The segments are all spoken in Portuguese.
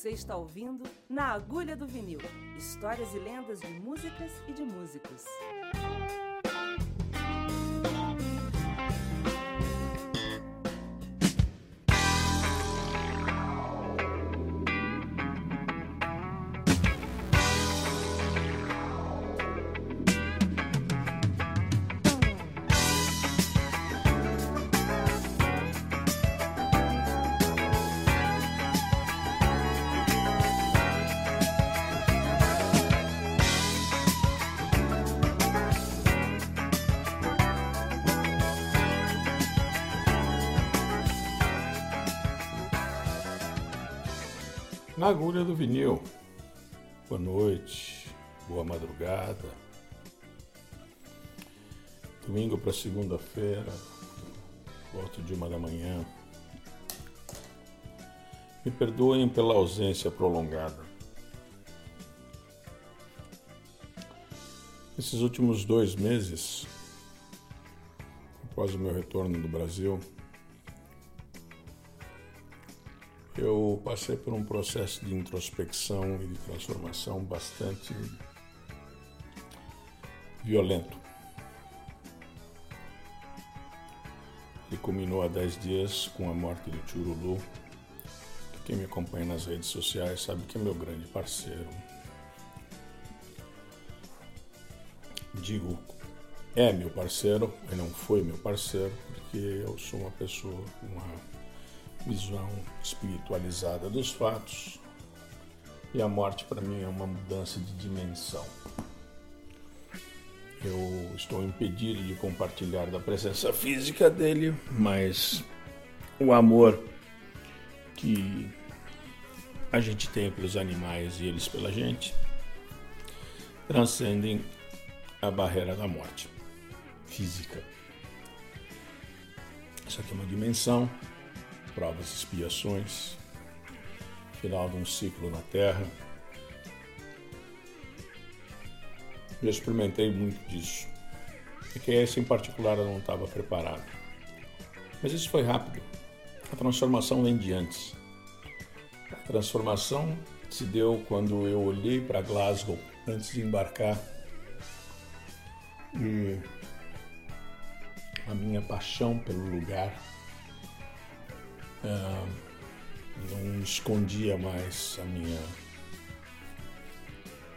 Você está ouvindo Na Agulha do Vinil histórias e lendas de músicas e de músicos. Agulha do vinil. Boa noite, boa madrugada. Domingo para segunda-feira, volta de uma da manhã. Me perdoem pela ausência prolongada. Nesses últimos dois meses, após o meu retorno do Brasil, eu passei por um processo de introspecção e de transformação bastante violento. Ele culminou há dez dias com a morte do Churulu. Quem me acompanha nas redes sociais sabe que é meu grande parceiro. Digo, é meu parceiro, e não foi meu parceiro, porque eu sou uma pessoa uma visão espiritualizada dos fatos. E a morte para mim é uma mudança de dimensão. Eu estou impedido de compartilhar da presença física dele, mas o amor que a gente tem pelos animais e eles pela gente transcendem a barreira da morte física. Isso aqui é uma dimensão provas e expiações, final de um ciclo na Terra. Eu experimentei muito disso. E que esse em particular eu não estava preparado. Mas isso foi rápido. A transformação vem de antes. A transformação se deu quando eu olhei para Glasgow antes de embarcar e a minha paixão pelo lugar é, não escondia mais a minha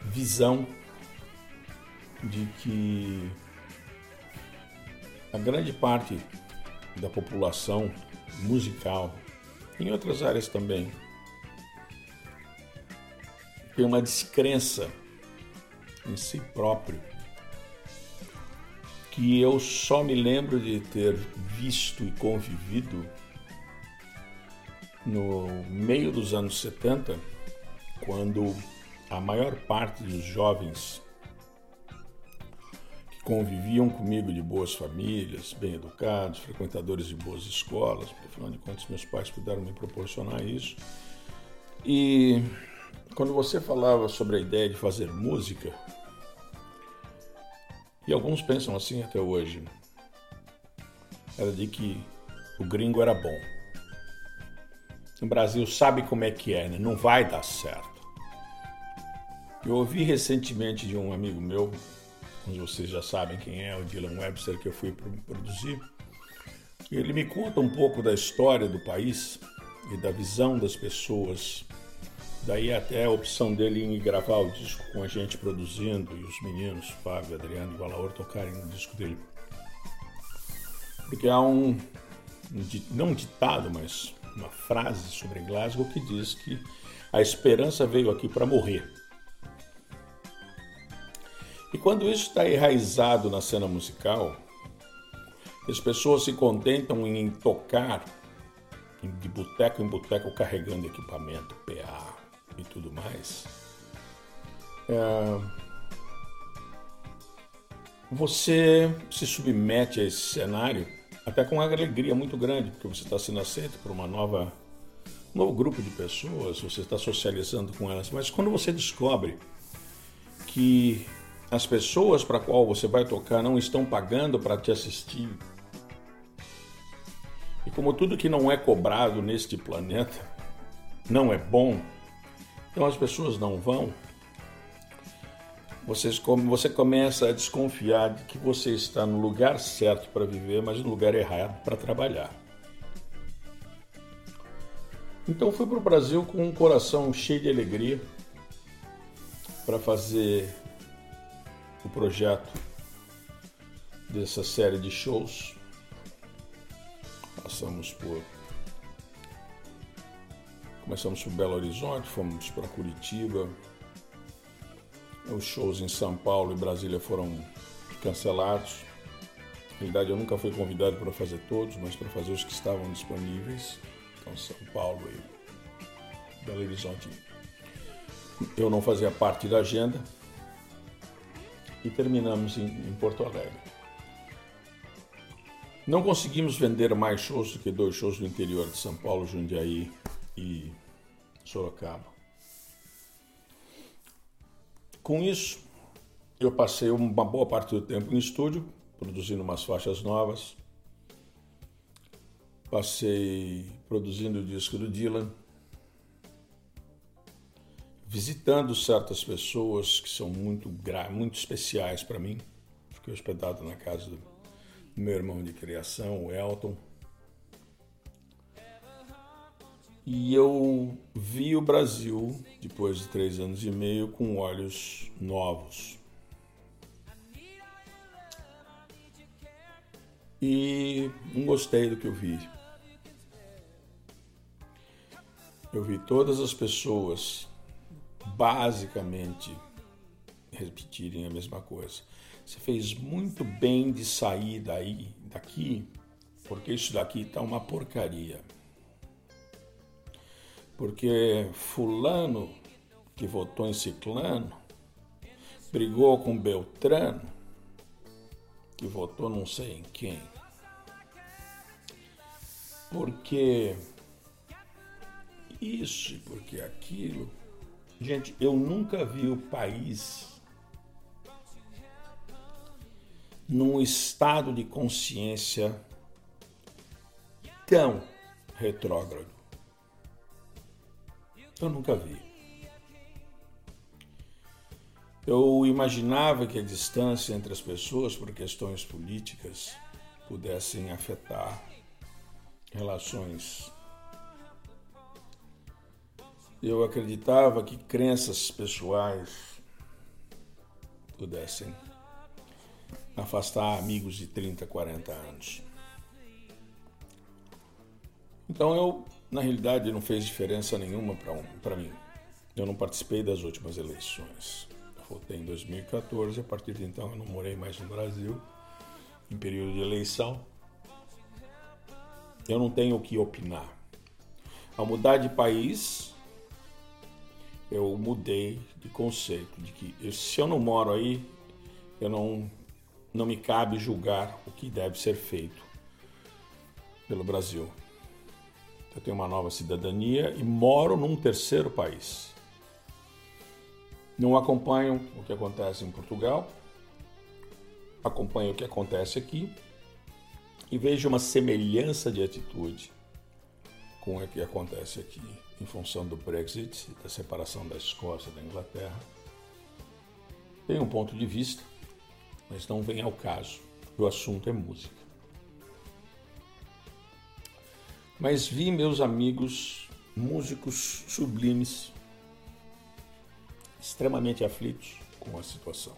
visão de que a grande parte da população musical, em outras áreas também, tem uma descrença em si próprio que eu só me lembro de ter visto e convivido no meio dos anos 70, quando a maior parte dos jovens que conviviam comigo de boas famílias, bem educados, frequentadores de boas escolas, afinal de contas meus pais puderam me proporcionar isso. E quando você falava sobre a ideia de fazer música, e alguns pensam assim até hoje, era de que o gringo era bom no Brasil sabe como é que é, né? não vai dar certo. Eu ouvi recentemente de um amigo meu, vocês já sabem quem é, o Dylan Webster, que eu fui produzir. Ele me conta um pouco da história do país e da visão das pessoas. Daí até a opção dele em gravar o disco com a gente produzindo e os meninos, Fábio, Adriano e Valaor, tocarem no disco dele. Porque há um, um não ditado, mas uma frase sobre Glasgow que diz que a esperança veio aqui para morrer. E quando isso está enraizado na cena musical, as pessoas se contentam em tocar de boteco em boteco carregando equipamento, PA e tudo mais. É... Você se submete a esse cenário até com uma alegria muito grande, porque você está sendo aceito por uma nova, um novo grupo de pessoas, você está socializando com elas. Mas quando você descobre que as pessoas para qual você vai tocar não estão pagando para te assistir, e como tudo que não é cobrado neste planeta não é bom, Então as pessoas não vão. Vocês, você começa a desconfiar de que você está no lugar certo para viver, mas no lugar errado para trabalhar. Então fui para o Brasil com um coração cheio de alegria para fazer o projeto dessa série de shows. Passamos por. Começamos por Belo Horizonte, fomos para Curitiba. Os shows em São Paulo e Brasília foram cancelados. Na realidade, eu nunca fui convidado para fazer todos, mas para fazer os que estavam disponíveis. Então, São Paulo e Belo Horizonte. Eu não fazia parte da agenda. E terminamos em, em Porto Alegre. Não conseguimos vender mais shows do que dois shows no interior de São Paulo, Jundiaí e Sorocaba. Com isso, eu passei uma boa parte do tempo em estúdio, produzindo umas faixas novas. Passei produzindo o disco do Dylan, visitando certas pessoas que são muito, muito especiais para mim. Fiquei hospedado na casa do meu irmão de criação, o Elton. E eu vi o Brasil, depois de três anos e meio, com olhos novos. E não gostei do que eu vi. Eu vi todas as pessoas basicamente repetirem a mesma coisa. Você fez muito bem de sair daí, daqui, porque isso daqui está uma porcaria. Porque fulano que votou em ciclano brigou com Beltrano que votou não sei em quem. Porque isso porque aquilo. Gente, eu nunca vi o país num estado de consciência tão retrógrado. Eu nunca vi. Eu imaginava que a distância entre as pessoas por questões políticas pudessem afetar relações. Eu acreditava que crenças pessoais pudessem afastar amigos de 30, 40 anos. Então eu, na realidade, não fez diferença nenhuma para mim. Eu não participei das últimas eleições. Votei em 2014, a partir de então eu não morei mais no Brasil, em período de eleição. Eu não tenho o que opinar. Ao mudar de país, eu mudei de conceito, de que se eu não moro aí, eu não não me cabe julgar o que deve ser feito pelo Brasil. Eu tenho uma nova cidadania e moro num terceiro país. Não acompanho o que acontece em Portugal, acompanho o que acontece aqui e vejo uma semelhança de atitude com o que acontece aqui em função do Brexit, da separação da Escócia da Inglaterra. Tenho um ponto de vista mas não vem ao caso. O assunto é música. Mas vi meus amigos músicos sublimes extremamente aflitos com a situação.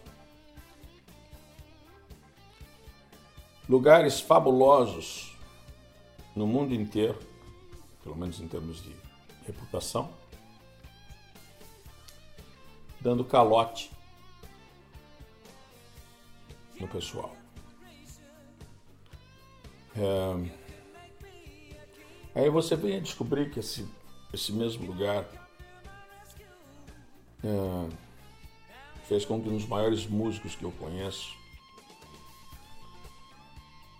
Lugares fabulosos no mundo inteiro, pelo menos em termos de reputação, dando calote no pessoal. É... Aí você vem a descobrir que esse, esse mesmo lugar é... fez com que um dos maiores músicos que eu conheço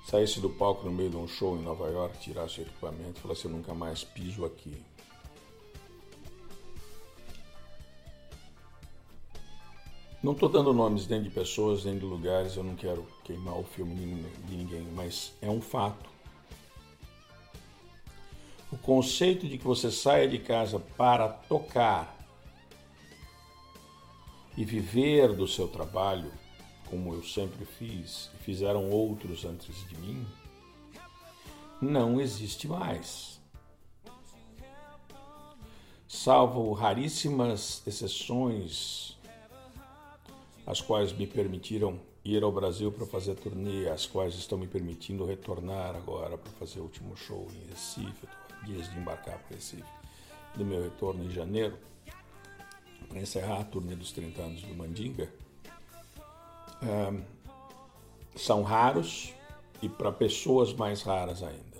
saísse do palco no meio de um show em Nova York, tirasse o equipamento e falasse: Eu nunca mais piso aqui. Não estou dando nomes nem de pessoas, nem de lugares, eu não quero queimar o filme de ninguém, mas é um fato. O conceito de que você saia de casa para tocar e viver do seu trabalho, como eu sempre fiz e fizeram outros antes de mim, não existe mais. Salvo raríssimas exceções, as quais me permitiram ir ao Brasil para fazer turnê, as quais estão me permitindo retornar agora para fazer o último show em Recife, dias de embarcar para Recife, do meu retorno em janeiro, para encerrar a turnê dos 30 anos do Mandinga, são raros e para pessoas mais raras ainda.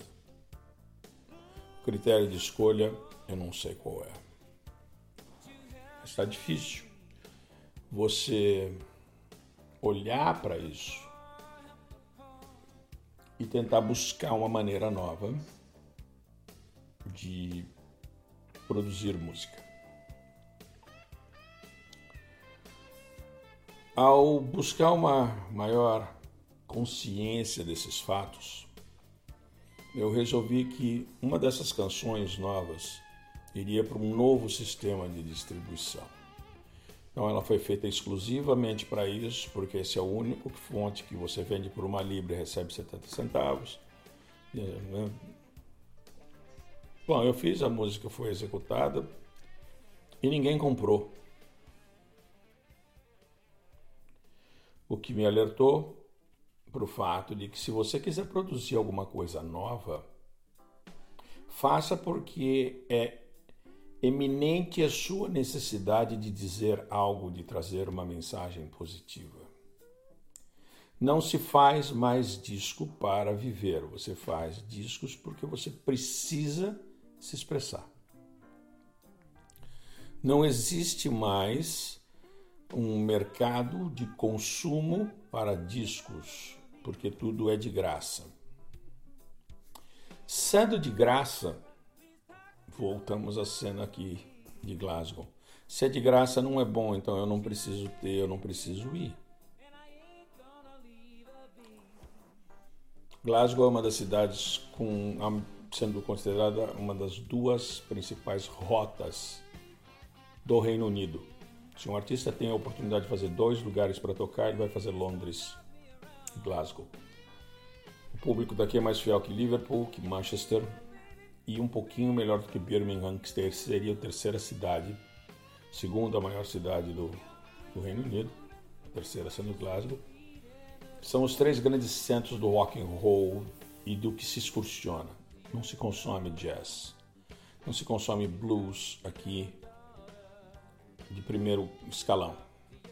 O critério de escolha eu não sei qual é. Está difícil você olhar para isso e tentar buscar uma maneira nova de produzir música. Ao buscar uma maior consciência desses fatos, eu resolvi que uma dessas canções novas iria para um novo sistema de distribuição. Então ela foi feita exclusivamente para isso, porque esse é o único fonte que você vende por uma libra e recebe 70 centavos. Bom, eu fiz, a música foi executada e ninguém comprou. O que me alertou para o fato de que se você quiser produzir alguma coisa nova, faça porque é eminente a sua necessidade de dizer algo, de trazer uma mensagem positiva. Não se faz mais disco para viver, você faz discos porque você precisa se expressar. Não existe mais um mercado de consumo para discos, porque tudo é de graça. Sendo de graça, voltamos à cena aqui de Glasgow. Se é de graça não é bom, então eu não preciso ter, eu não preciso ir. Glasgow é uma das cidades com sendo considerada uma das duas principais rotas do Reino Unido. Se um artista tem a oportunidade de fazer dois lugares para tocar, ele vai fazer Londres e Glasgow. O público daqui é mais fiel que Liverpool, que Manchester, e um pouquinho melhor do que Birmingham, que seria a terceira cidade, segunda maior cidade do, do Reino Unido, a terceira sendo Glasgow. São os três grandes centros do rock and roll e do que se excursiona. Não se consome jazz, não se consome blues aqui de primeiro escalão.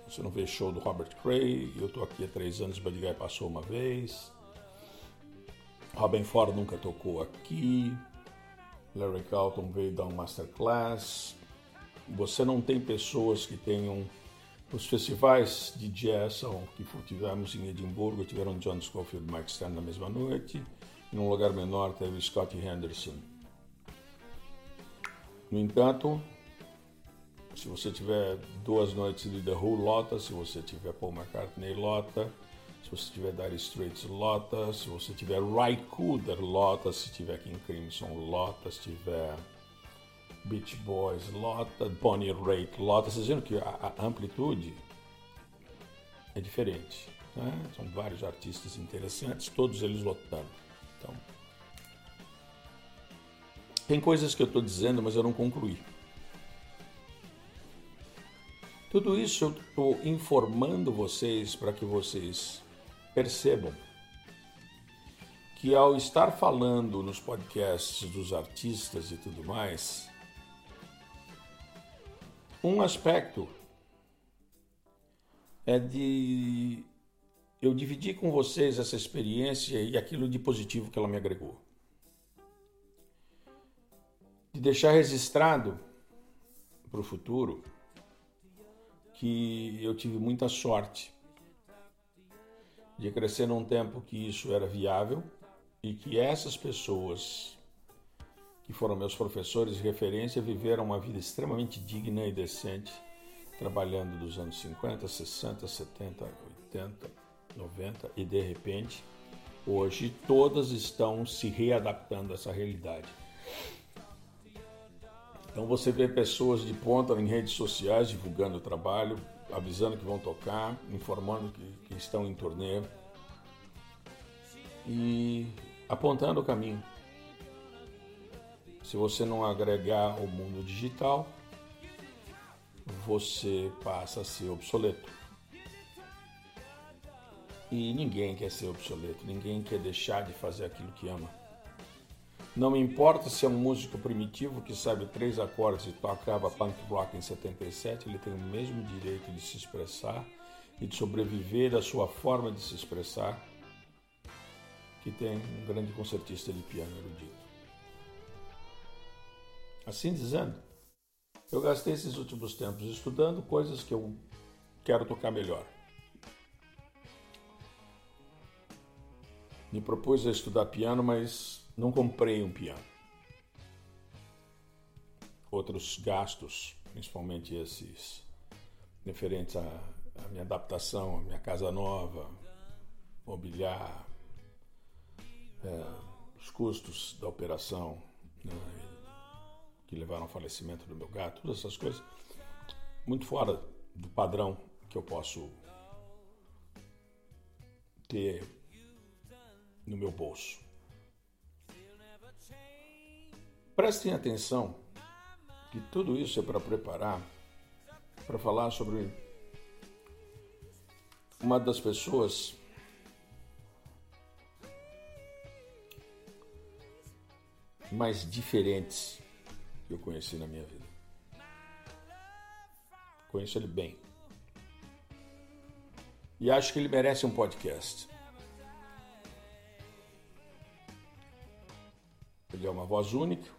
Você não vê show do Robert Cray, eu estou aqui há três anos, Buddy Guy passou uma vez. Robin Ford nunca tocou aqui. Larry Carlton veio dar um masterclass. Você não tem pessoas que tenham os festivais de jazz que tivemos em Edimburgo, tiveram John Scofield e Mike Stern na mesma noite. Num lugar menor teve Scott Henderson. No entanto, se você tiver duas noites de The Who, lota. Se você tiver Paul McCartney, lota. Se você tiver Dire Straits, lota. Se você tiver Ry Cooder, lota. Se tiver King Crimson, lota. Se tiver Beach Boys, lota. Bonnie Raitt, lota. Vocês viram que a, a amplitude é diferente. Né? São vários artistas interessantes, todos eles lotando. Então, tem coisas que eu estou dizendo, mas eu não concluí. Tudo isso eu estou informando vocês para que vocês percebam que ao estar falando nos podcasts dos artistas e tudo mais, um aspecto é de eu dividir com vocês essa experiência e aquilo de positivo que ela me agregou. De deixar registrado para o futuro que eu tive muita sorte de crescer num tempo que isso era viável e que essas pessoas que foram meus professores de referência viveram uma vida extremamente digna e decente, trabalhando dos anos 50, 60, 70, 80, 90 e de repente hoje todas estão se readaptando a essa realidade. Então você vê pessoas de ponta em redes sociais divulgando o trabalho, avisando que vão tocar, informando que, que estão em turnê e apontando o caminho. Se você não agregar o mundo digital, você passa a ser obsoleto. E ninguém quer ser obsoleto, ninguém quer deixar de fazer aquilo que ama. Não me importa se é um músico primitivo que sabe três acordes e tocava punk rock em 77, ele tem o mesmo direito de se expressar e de sobreviver da sua forma de se expressar que tem um grande concertista de piano erudito. Assim dizendo, eu gastei esses últimos tempos estudando coisas que eu quero tocar melhor. Me propus a estudar piano, mas não comprei um piano. Outros gastos, principalmente esses referentes à, à minha adaptação, à minha casa nova, mobiliar, é, os custos da operação, né, que levaram ao falecimento do meu gato, todas essas coisas, muito fora do padrão que eu posso ter no meu bolso. Prestem atenção que tudo isso é para preparar para falar sobre uma das pessoas mais diferentes que eu conheci na minha vida. Conheço ele bem. E acho que ele merece um podcast. Ele é uma voz única,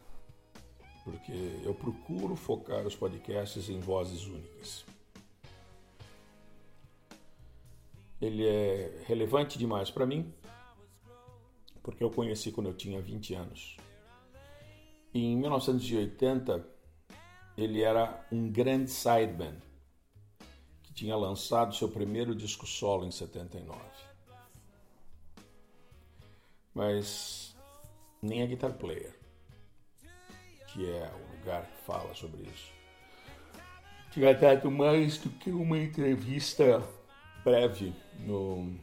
porque eu procuro focar os podcasts em vozes únicas. Ele é relevante demais para mim, porque eu conheci quando eu tinha 20 anos. Em 1980, ele era um grande sideman que tinha lançado seu primeiro disco solo em 79. Mas nem a Guitar Player, que é o lugar que fala sobre isso, tinha dado mais do que uma entrevista breve no,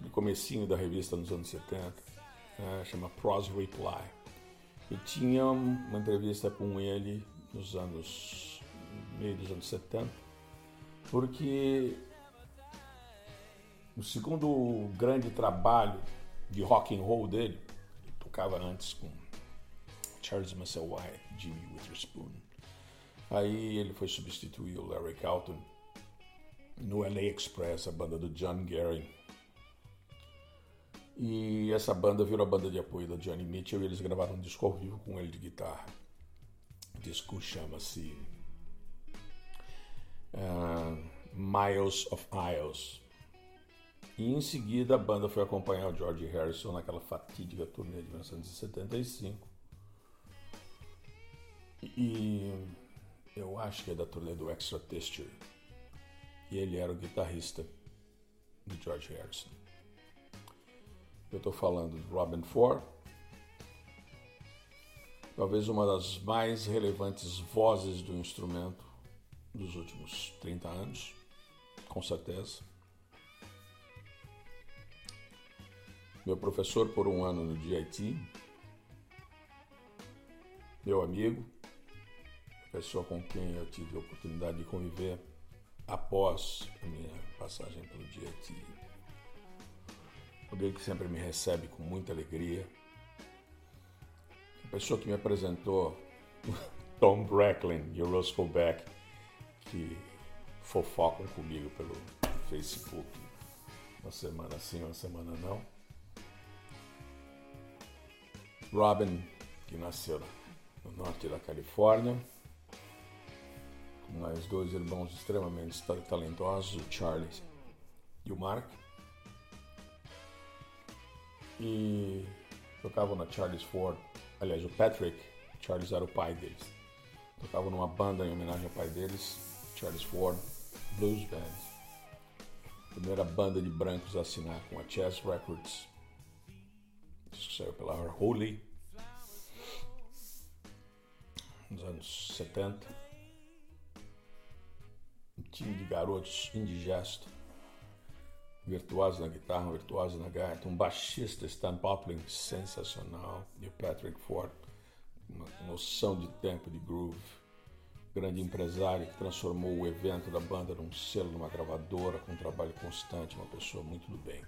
no comecinho da revista nos anos 70 é, chama Pros Reply. Eu tinha uma entrevista com ele nos anos meio dos anos 70, porque o segundo grande trabalho de rock and roll dele, ele tocava antes com Charles Musselwhite, Jimmy Witherspoon. Aí ele foi substituir o Larry Calton no LA Express, a banda do John Gary e essa banda virou a banda de apoio da Johnny Mitchell e eles gravaram um disco ao vivo com ele de guitarra. O disco chama-se uh, Miles of Isles. E em seguida a banda foi acompanhar o George Harrison naquela fatídica turnê de 1975. E eu acho que é da turnê do Extra Texture. E ele era o guitarrista do George Harrison. Eu estou falando de Robin Ford, talvez uma das mais relevantes vozes do instrumento dos últimos 30 anos, com certeza. Meu professor por um ano no DIT, meu amigo, pessoa com quem eu tive a oportunidade de conviver após a minha passagem pelo DIT alguém que sempre me recebe com muita alegria. A pessoa que me apresentou, Tom Bracklin e o Roscoe Beck, que fofocam comigo pelo Facebook. Uma semana sim, uma semana não. Robin, que nasceu no norte da Califórnia, com mais dois irmãos extremamente talentosos, o Charlie e o Mark e tocavam na Charles Ford. Aliás, o Patrick, Charles era o pai deles. Tocavam numa banda em homenagem ao pai deles, Charles Ford Blues Band. Primeira banda de brancos a assinar com a Chess Records. Saiu pela Holy nos anos 70. time de garotos indigesto, virtuoso na guitarra, virtuoso na gaita, um baixista Stan Poplin sensacional e o Patrick Ford, uma noção de tempo, de groove, grande empresário que transformou o evento da banda num selo, numa gravadora, com um trabalho constante, uma pessoa muito do bem.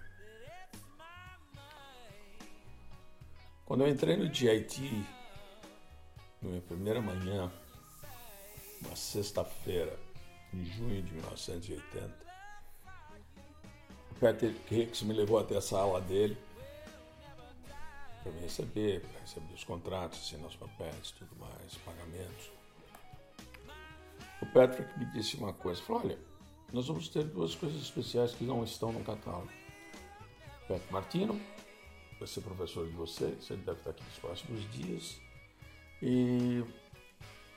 Quando eu entrei no GIT, na minha primeira manhã, uma sexta-feira, em junho de 1980, o Patrick Hicks me levou até a sala dele para me receber, para receber os contratos, assinar os papéis, tudo mais, pagamentos. O Patrick me disse uma coisa, falou, olha, nós vamos ter duas coisas especiais que não estão no catálogo. Pat Martino vai ser professor de vocês, ele deve estar aqui nos próximos dias. E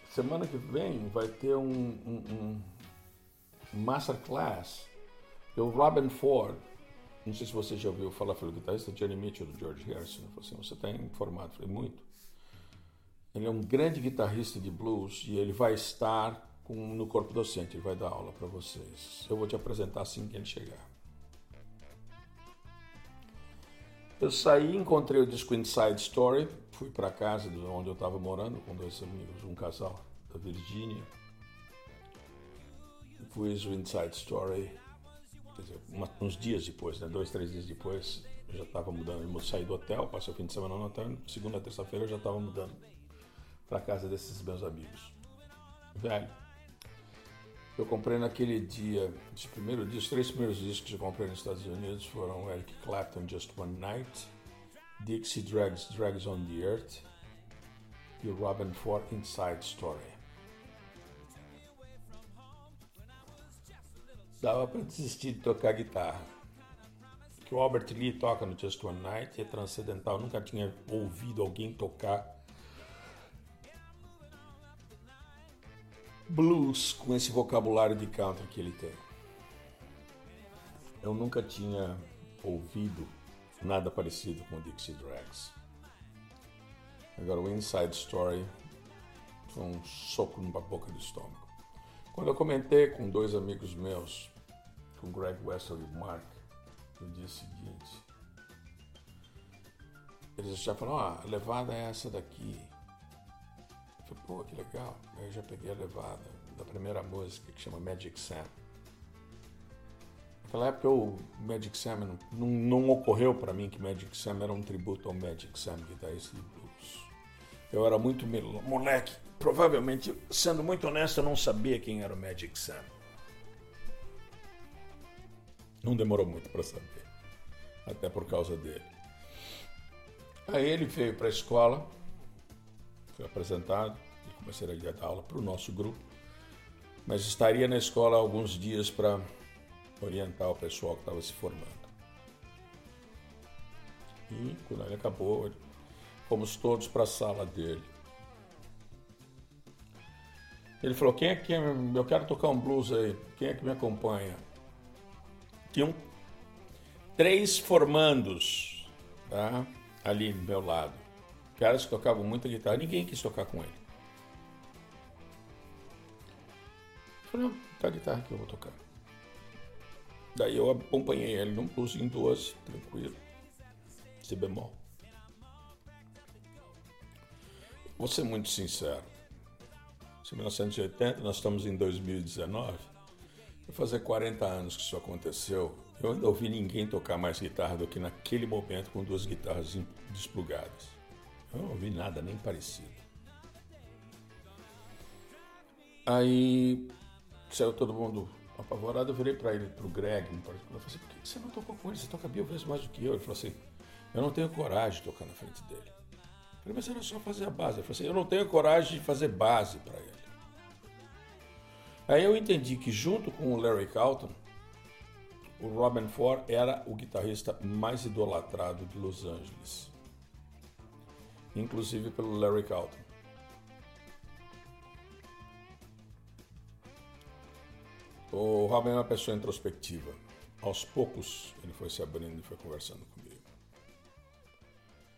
semana que vem vai ter um, um, um masterclass do Robin Ford. Não sei se você já ouviu falar, foi o guitarrista Johnny Mitchell, do George Harrison. Eu falei assim, você está informado? Eu falei, muito. Ele é um grande guitarrista de blues e ele vai estar com, no corpo docente, ele vai dar aula para vocês. Eu vou te apresentar assim que ele chegar. Eu saí, encontrei o disco Inside Story, fui para casa de onde eu estava morando com dois amigos, um casal da Virgínia. Pus o Inside Story, dizer, uns dias depois, né, dois, três dias depois, eu já estava mudando. Eu saí do hotel, passei o fim de semana no hotel, segunda, terça-feira eu já estava mudando para casa desses meus amigos. Velho, eu comprei naquele dia, os primeiros dias, três primeiros discos que eu comprei nos Estados Unidos foram Eric Clapton, Just One Night, Dixie Drags, Drags on the Earth e o Robin Ford Inside Story. Dava para desistir de tocar guitarra. Que o Albert Lee toca no Just One Night é transcendental. Eu nunca tinha ouvido alguém tocar blues com esse vocabulário de country que ele tem. Eu nunca tinha ouvido nada parecido com Dixie Drags. Agora, o Inside Story foi um soco na boca do estômago. Quando eu comentei com dois amigos meus, com Greg Wessel e Mark, no dia seguinte, eles já falaram: ah, a levada é essa daqui. Eu falei, pô, que legal. Aí eu já peguei a levada da primeira música que chama Magic Sam. Naquela época o Magic Sam não, não, não ocorreu para mim que Magic Sam era um tributo ao Magic Sam, guitarrista de blues. Eu era muito moleque. Provavelmente, sendo muito honesto, eu não sabia quem era o Magic Sam. Não demorou muito para saber, até por causa dele. Aí ele veio para a escola, foi apresentado e comecei a dar aula para o nosso grupo, mas estaria na escola alguns dias para orientar o pessoal que estava se formando. E quando ele acabou, fomos todos para a sala dele. Ele falou: Quem é que eu quero tocar um blues aí? Quem é que me acompanha? Tinham três formandos tá? ali do meu lado. Caras que tocavam muita guitarra, ninguém quis tocar com ele. Eu falei, não, tá a guitarra que eu vou tocar. Daí eu acompanhei ele num blues em 12, tranquilo. Si bemol. Vou ser muito sincero. Em 1980, nós estamos em 2019. Vai fazer 40 anos que isso aconteceu. Eu ainda ouvi ninguém tocar mais guitarra do que naquele momento com duas guitarras desplugadas. Eu não ouvi nada nem parecido. Aí saiu todo mundo apavorado. Eu virei para ele, para o Greg, em particular. Eu falei assim: por que você não tocou com ele? Você toca mil vezes mais do que eu. Ele falou assim: eu não tenho coragem de tocar na frente dele. Eu falei, mas era só fazer a base. Ele falou assim: eu não tenho coragem de fazer base para ele. Aí eu entendi que, junto com o Larry Carlton, o Robin Ford era o guitarrista mais idolatrado de Los Angeles, inclusive pelo Larry Carlton. O Robin é uma pessoa introspectiva. Aos poucos ele foi se abrindo e foi conversando comigo.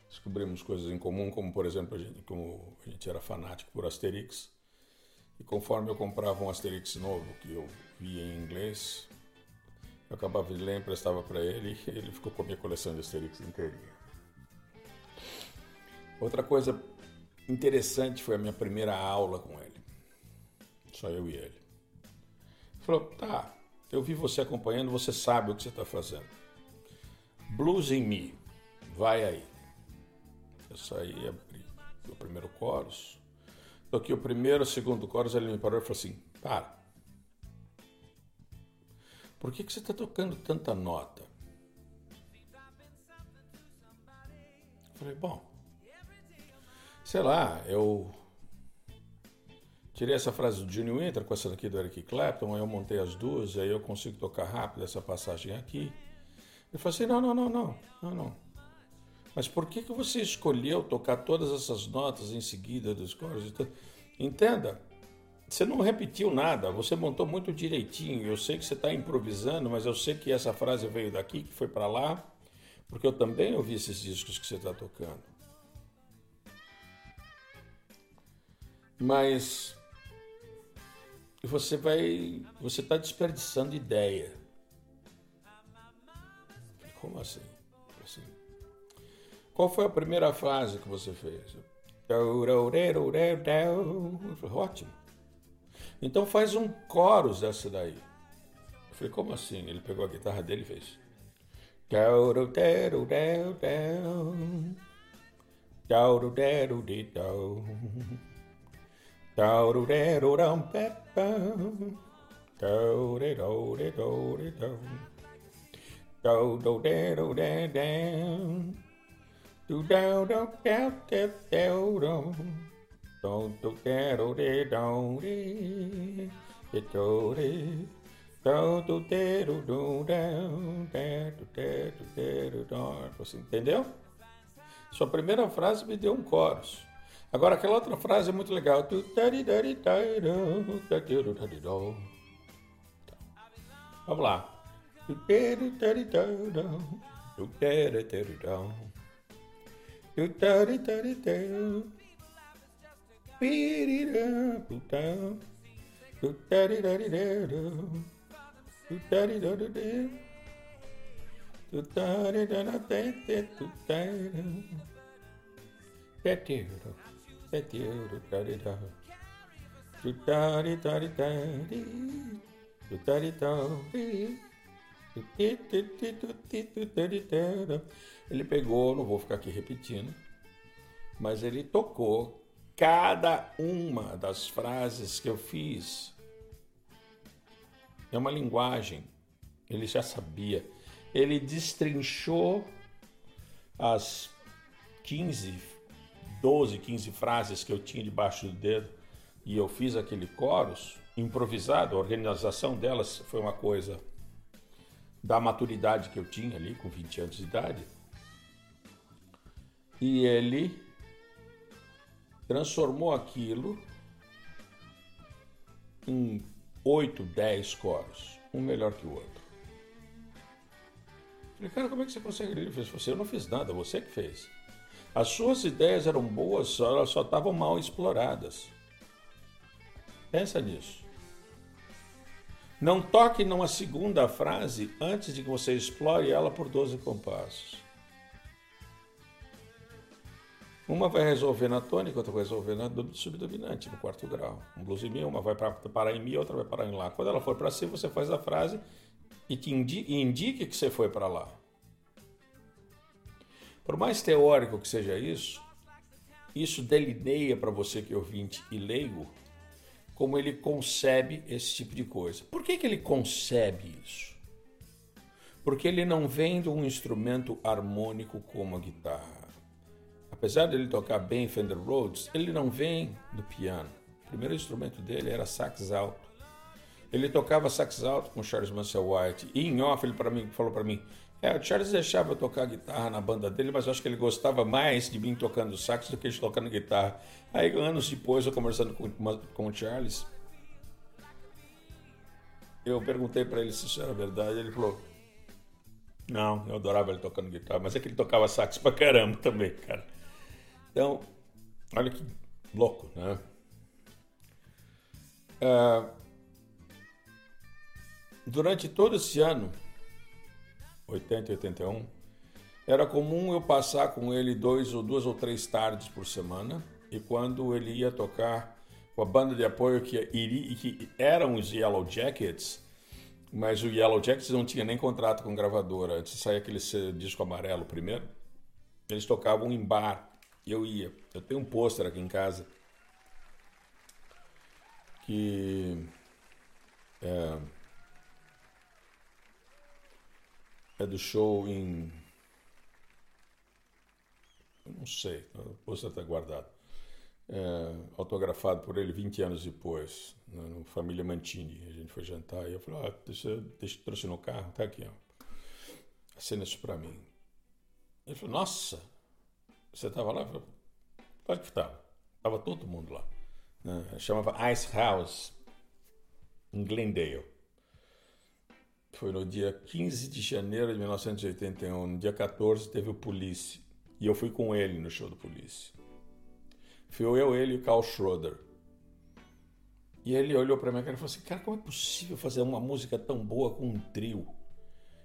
Descobrimos coisas em comum, como por exemplo, a gente, como a gente era fanático por Asterix, E conforme eu comprava um Asterix novo que eu via em inglês, eu acabava de ler, emprestava para ele e ele ficou com a minha coleção de Asterix inteirinha. Outra coisa interessante foi a minha primeira aula com ele. Só eu e ele. Ele falou: tá, eu vi você acompanhando, você sabe o que você está fazendo. Blues em Me, vai aí. Eu saí, abri o primeiro chorus, toquei o primeiro, o segundo chorus, ele me parou e falou assim: para. Por que, que você está tocando tanta nota? Eu falei, bom, sei lá, eu tirei essa frase do Jimmy Winter com essa daqui do Eric Clapton, aí eu montei as duas, aí eu consigo tocar rápido essa passagem aqui. Eu falei assim, não, não, não, não, não, não. Mas por que, que você escolheu tocar todas essas notas em seguida dos coros? Entenda, você não repetiu nada, você montou muito direitinho. Eu sei que você está improvisando, mas eu sei que essa frase veio daqui, que foi para lá, porque eu também ouvi esses discos que você está tocando. Mas você vai, você está desperdiçando ideia. Como assim? assim? Qual foi a primeira frase que você fez? Ótimo. Então faz um chorus dessa daí. Eu falei, como assim? Ele pegou a guitarra dele e fez. Você entendeu? Sua primeira frase me deu um chorus. Agora aquela outra frase é muito legal. Vamos lá. Ele pegou, não vou ficar aqui repetindo, mas ele tocou cada uma das frases que eu fiz é uma linguagem. Ele já sabia. Ele destrinchou as 15, 12, 15 frases que eu tinha debaixo do dedo e eu fiz aquele chorus improvisado. A organização delas foi uma coisa da maturidade que eu tinha ali, com 20 anos de idade. E ele transformou aquilo em oito, dez coros, um melhor que o outro. Falei, cara, como é que você consegue? Ele fez, você eu não fiz nada, você que fez. As suas ideias eram boas, elas só estavam mal exploradas. Pensa nisso. Não toque numa segunda frase antes de que você explore ela por 12 compassos. Uma vai resolver na tônica, outra vai resolver na subdominante, no quarto grau. Um blues em mi, uma vai parar em mi, outra vai parar em lá. Quando ela for para si, você faz a frase e te indique, indique que você foi para lá. Por mais teórico que seja isso, isso delineia para você que é ouvinte e leigo como ele concebe esse tipo de coisa. Por que, que ele concebe isso? Porque ele não vem de um instrumento harmônico como a guitarra Apesar de ele tocar bem Fender Rhodes, ele não vem do piano. O primeiro instrumento dele era sax alto. Ele tocava sax alto com Charles Mansell White. E em off ele para mim falou para mim: "É, o Charles deixava eu tocar guitarra na banda dele, mas eu acho que ele gostava mais de mim tocando sax do que de tocando guitarra". Aí anos depois eu conversando com, com o Charles, eu perguntei para ele se isso era verdade, ele falou: "Não, eu adorava ele tocando guitarra, mas é que ele tocava sax pra caramba também, cara". Então, olha que louco, né? Uh, durante todo esse ano, 80 e 81, era comum eu passar com ele dois ou duas ou três tardes por semana e quando ele ia tocar com a banda de apoio que, iria, que eram os Yellow Jackets, mas o Yellow Jackets não tinha nem contrato com gravadora. Antes de sair aquele disco amarelo primeiro, eles tocavam em bar. E eu ia. Eu tenho um pôster aqui em casa que é, é do show em. Eu não sei, o pôster está guardado. É, autografado por ele 20 anos depois, né, no Família Mantini. A gente foi jantar e eu falei: ah, deixa, deixa, trouxe no carro, tá aqui, ó. Acena isso para mim. Ele falou: Nossa, você estava lá? Eu falei, claro que estava. Estava todo mundo lá. Né? Chamava Ice House, em Glendale. Foi no dia 15 de janeiro de 1981. No dia 14 teve o Police. E eu fui com ele no show do Police. Fui eu, ele e o Carl Schroeder. E ele olhou para mim e falou assim: Cara, como é possível fazer uma música tão boa com um trio?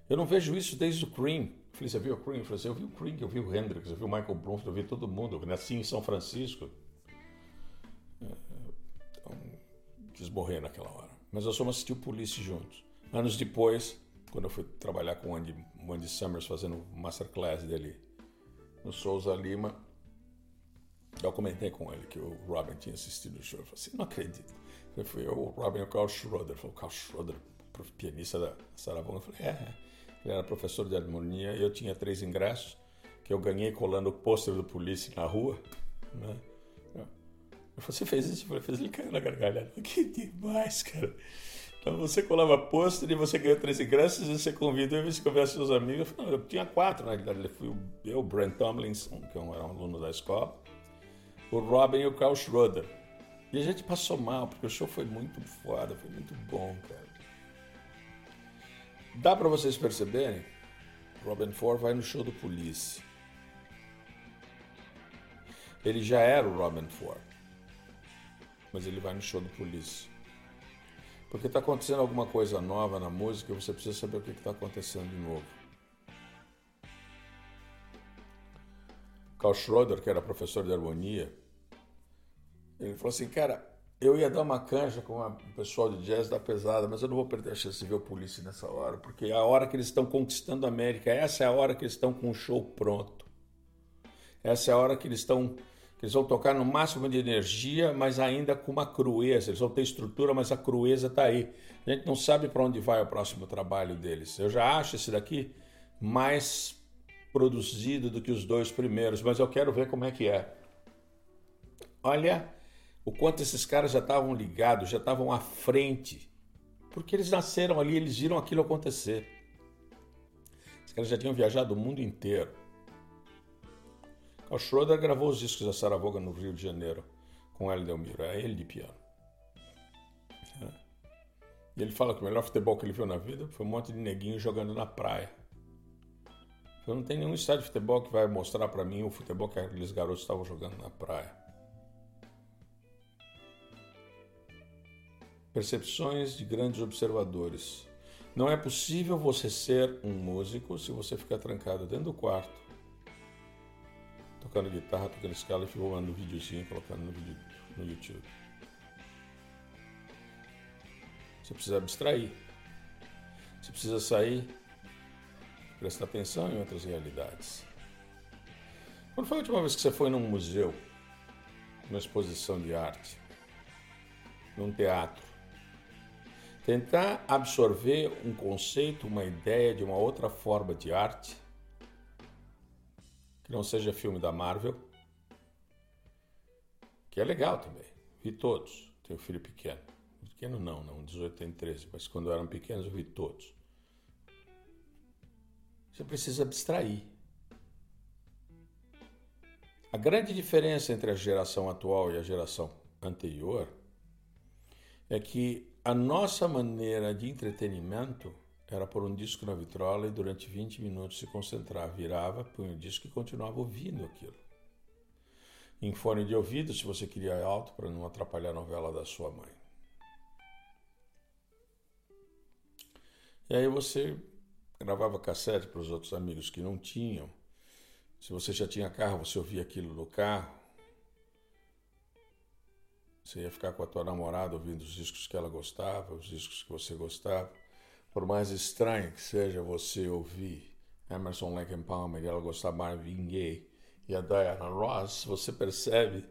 Eu não vejo isso desde o Cream. Eu falei: Você viu o Cream? Eu falei assim: Eu vi o Cream, eu vi o Hendrix, eu vi o Michael Brunf, eu vi todo mundo. Eu nasci em São Francisco. Então, quis morrer naquela hora. Mas nós fomos assistir o Police juntos. Anos depois, quando eu fui trabalhar com o Andy, Andy Summers fazendo masterclass dele no Souza Lima, eu comentei com ele que o Robin tinha assistido o show. Eu falei assim, não acredito. Eu falei, o Robin é o Carl Schroeder. Falei, o Carl Schroeder, pianista da Saravona. Eu falei, é, é. Ele era professor de harmonia e eu tinha três ingressos que eu ganhei colando o pôster do polícia na rua. Né? Eu falei, você fez isso? Eu falei, fez ele caiu na gargalhada. Que demais, cara. Então você colava pôster e você ganhou três ingressos e você convidou e você conversa com seus amigos. Eu, eu tinha quatro, na realidade. Fui eu, o Brent Tomlinson, que era um aluno da escola, o Robin e o Carl Schroeder. E a gente passou mal, porque o show foi muito foda, foi muito bom, cara. Dá para vocês perceberem? Robin Ford vai no show do Police. Ele já era o Robin Ford, mas ele vai no show do Police. Porque está acontecendo alguma coisa nova na música e você precisa saber o que está acontecendo de novo. Carl Schroeder, que era professor de harmonia, ele falou assim, cara, eu ia dar uma canja com o pessoal de jazz da pesada, mas eu não vou perder a chance de ver o polícia nessa hora, porque é a hora que eles estão conquistando a América, essa é a hora que eles estão com o show pronto. Essa é a hora que eles estão que eles vão tocar no máximo de energia, mas ainda com uma crueza. Eles vão ter estrutura, mas a crueza está aí. A gente não sabe para onde vai o próximo trabalho deles. Eu já acho esse daqui mais produzido do que os dois primeiros, mas eu quero ver como é que é. Olha, o quanto esses caras já estavam ligados, já estavam à frente, porque eles nasceram ali, eles viram aquilo acontecer. Os caras já tinham viajado o mundo inteiro. O Schroeder gravou os discos da Saravoga no Rio de Janeiro com Hélio Delmiro, é ele de piano. É. E ele fala que o melhor futebol que ele viu na vida foi um monte de neguinho jogando na praia. Eu não tem nenhum estádio de futebol que vai mostrar para mim o futebol que aqueles garotos estavam jogando na praia. Percepções de grandes observadores. Não é possível você ser um músico se você ficar trancado dentro do quarto, tocando guitarra, tocando escala e filmando um videozinho, colocando no, vídeo, no YouTube. Você precisa abstrair. Você precisa sair, prestar atenção em outras realidades. Quando foi a última vez que você foi num museu, numa exposição de arte, num teatro? Tentar absorver um conceito, uma ideia de uma outra forma de arte, que não seja filme da Marvel, que é legal também. Vi todos. Tenho filho pequeno. Pequeno não, não, 18 tem 13, mas quando eram pequenos eu vi todos. Você precisa abstrair. A grande diferença entre a geração atual e a geração anterior é que a nossa maneira de entretenimento era pôr um disco na vitrola e durante 20 minutos se concentrar. Virava, punha o disco e continuava ouvindo aquilo. Em fone de ouvido, se você queria alto, para não atrapalhar a novela da sua mãe. E aí você gravava cassete para os outros amigos que não tinham. Se você já tinha carro, você ouvia aquilo no carro. Você ia ficar com a tua namorada ouvindo os discos que ela gostava, os discos que você gostava. Por mais estranho que seja você ouvir Emerson Lake Palmer e ela gostar Marvin Gaye e a Diana Ross, você percebe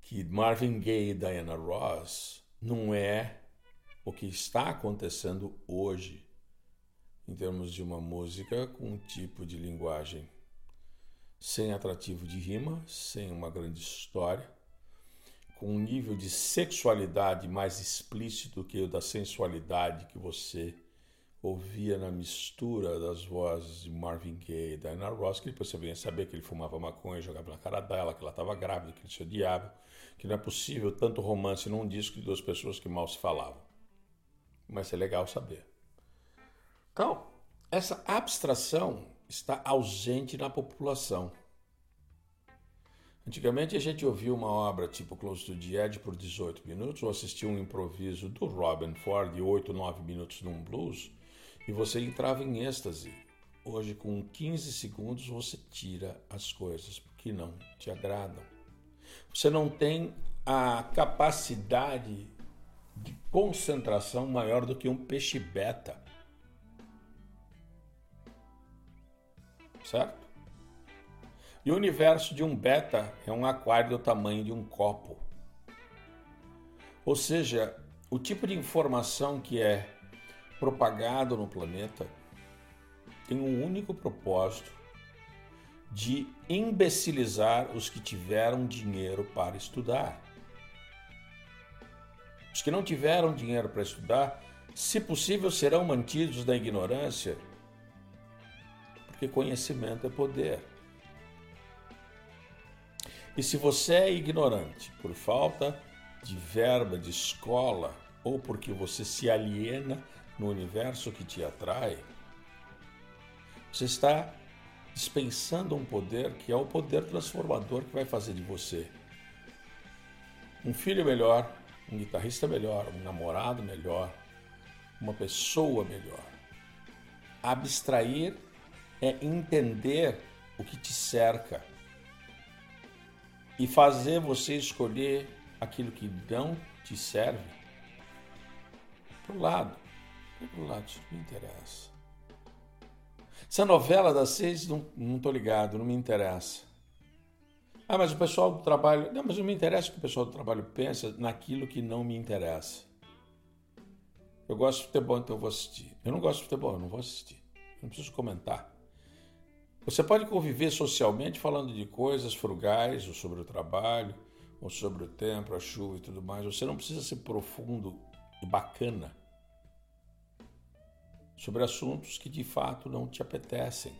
que Marvin Gaye e Diana Ross não é o que está acontecendo hoje em termos de uma música com um tipo de linguagem sem atrativo de rima, sem uma grande história, com um nível de sexualidade mais explícito que o da sensualidade que você ouvia na mistura das vozes de Marvin Gaye e Diana Ross, que depois você vinha saber que ele fumava maconha, jogava na cara dela, que ela estava grávida, que ele se odiava, que não é possível tanto romance num disco de duas pessoas que mal se falavam. Mas é legal saber. Então, essa abstração está ausente na população. Antigamente a gente ouvia uma obra tipo Close to the Edge por 18 minutos ou assistia um improviso do Robin Ford de 8, 9 minutos num blues e você entrava em êxtase. Hoje, com 15 segundos, você tira as coisas que não te agradam. Você não tem a capacidade de concentração maior do que um peixe beta. Certo? E o universo de um beta é um aquário do tamanho de um copo. Ou seja, o tipo de informação que é propagado no planeta tem um único propósito de imbecilizar os que tiveram dinheiro para estudar. Os que não tiveram dinheiro para estudar, se possível, serão mantidos na ignorância, porque conhecimento é poder. E se você é ignorante por falta de verba de escola ou porque você se aliena no universo que te atrai, você está dispensando um poder que é o poder transformador que vai fazer de você um filho melhor, um guitarrista melhor, um namorado melhor, uma pessoa melhor. Abstrair é entender o que te cerca e fazer você escolher aquilo que não te serve para o lado. Para o lado, isso não me interessa. Essa novela das seis, não, não tô ligado, não me interessa. Ah, mas o pessoal do trabalho. Não, mas não me interessa o que o pessoal do trabalho pensa naquilo que não me interessa. Eu gosto de futebol, então eu vou assistir. Eu não gosto de futebol, eu não vou assistir. Eu não preciso comentar. Você pode conviver socialmente falando de coisas frugais, ou sobre o trabalho, ou sobre o tempo, a chuva e tudo mais. Você não precisa ser profundo e bacana sobre assuntos que de fato não te apetecem.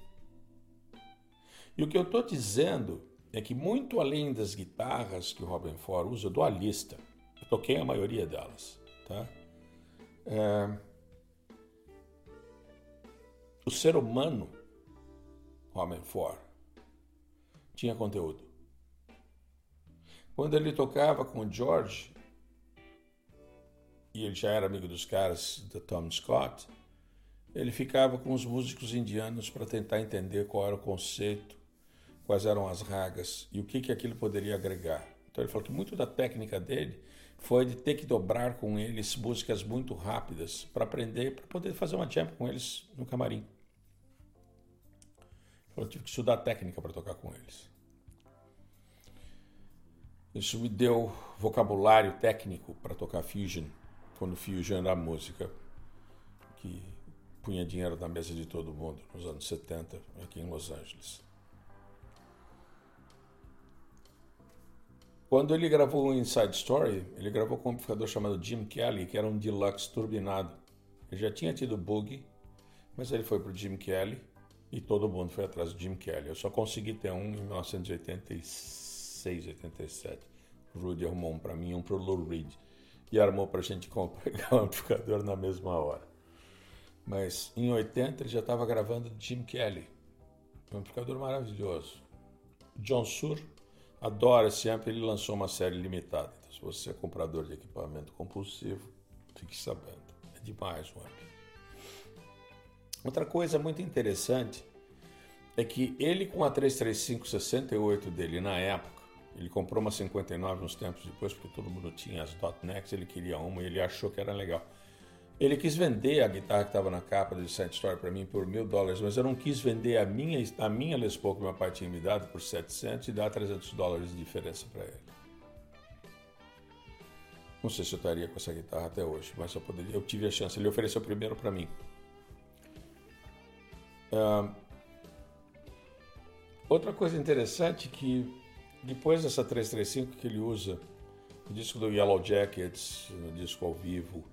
E o que eu estou dizendo é que, muito além das guitarras que o Robin Ford usa, eu dou a lista. Eu toquei a maioria delas. Tá? É... O ser humano, Robin Ford, tinha conteúdo. Quando ele tocava com o George, e ele já era amigo dos caras da Tom Scott, ele ficava com os músicos indianos para tentar entender qual era o conceito quais eram as ragas e o que, que aquilo poderia agregar. Então ele falou que muito da técnica dele foi de ter que dobrar com eles músicas muito rápidas para aprender, para poder fazer uma jam com eles no camarim. Falou, tive que estudar técnica para tocar com eles. Isso me deu vocabulário técnico para tocar fusion, quando fusion era a música que punha dinheiro na mesa de todo mundo nos anos 70 aqui em Los Angeles. Quando ele gravou o Inside Story, ele gravou com um amplificador chamado Jim Kelly, que era um deluxe turbinado. Ele já tinha tido bug, mas ele foi para o Jim Kelly e todo mundo foi atrás do Jim Kelly. Eu só consegui ter um em 1986, 87. O Rudy arrumou um para mim um para o Lou Reed. E armou para a gente pegar o amplificador na mesma hora. Mas em 80 ele já estava gravando Jim Kelly. Um amplificador maravilhoso. John Sur adora esse amp, ele lançou uma série limitada. Então, se você é comprador de equipamento compulsivo, fique sabendo. É demais o amp. Outra coisa muito interessante é que ele com a 335 68 dele na época, ele comprou uma 59 uns tempos depois, porque todo mundo tinha as Dotnex, ele queria uma e ele achou que era legal. Ele quis vender a guitarra que estava na capa do Side Story para mim por mil dólares, mas eu não quis vender a minha, a minha Les Paul que meu pai tinha me dado por 700 e dar 300 dólares de diferença para ele. Não sei se eu estaria com essa guitarra até hoje, mas eu poderia. Eu tive a chance. Ele ofereceu primeiro para mim. Uh, outra coisa interessante que depois dessa 335 que ele usa, o disco do Yellow Jackets, no disco ao vivo,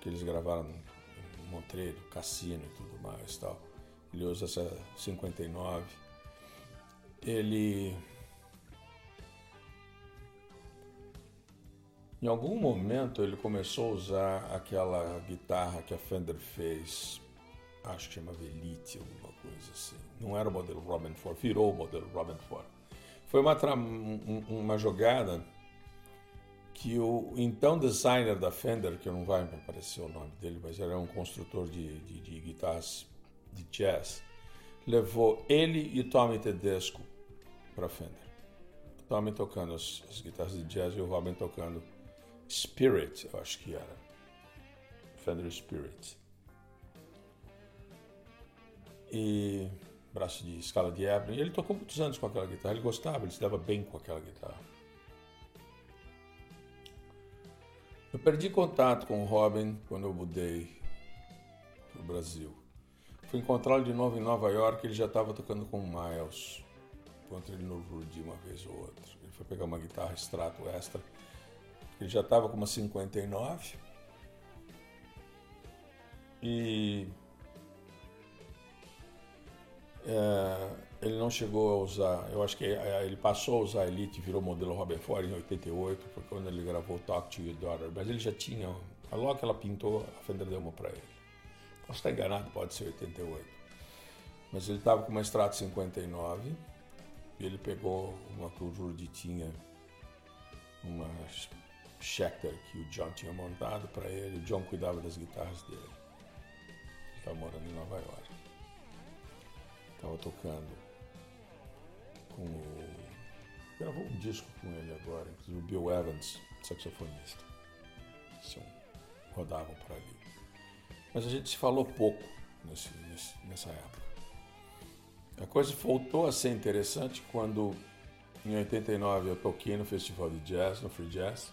que eles gravaram em Montreal, Cassino e tudo mais tal. Ele usa essa 59. Ele Em algum momento ele começou a usar aquela guitarra que a Fender fez, acho que chama Velite, alguma coisa assim. Não era o modelo Robin Ford, virou o modelo Robin Ford. Foi uma, uma jogada que o então designer da Fender, que não vai me aparecer o nome dele, mas era um construtor de, de, de guitarras de jazz, levou ele e Tommy Tedesco para Fender. Tommy tocando as, as, guitarras de jazz e o Robin tocando Spirit, eu acho que era. Fender Spirit. E braço de escala de ébano. E ele tocou muitos anos com aquela guitarra, ele gostava, ele se dava bem com aquela guitarra. Eu perdi contato com o Robin quando eu mudei para o Brasil. Fui encontrá-lo de novo em Nova York, ele já estava tocando com o Miles. Encontrei ele no Rudy uma vez ou outra. Ele foi pegar uma guitarra extrato extra. Ele já estava com uma 59. E é, ele não chegou a usar, eu acho que é, ele passou a usar a Elite, virou modelo Robin Ford em 88, foi quando ele gravou Talk to Your Daughter, mas ele já tinha, logo que ela pintou, a Fender deu uma para ele. Posso estar enganado, pode ser 88. Mas ele estava com uma Strato 59 e ele pegou uma que o tinha, uma Schecter que o John tinha montado para ele, o John cuidava das guitarras dele. Ele estava morando em Nova York. Estava tocando com o. Gravou um disco com ele agora, inclusive o Bill Evans, saxofonista. Rodavam por ali. Mas a gente se falou pouco nesse, nesse, nessa época. A coisa voltou a ser interessante quando, em 89, eu toquei no Festival de Jazz, no Free Jazz.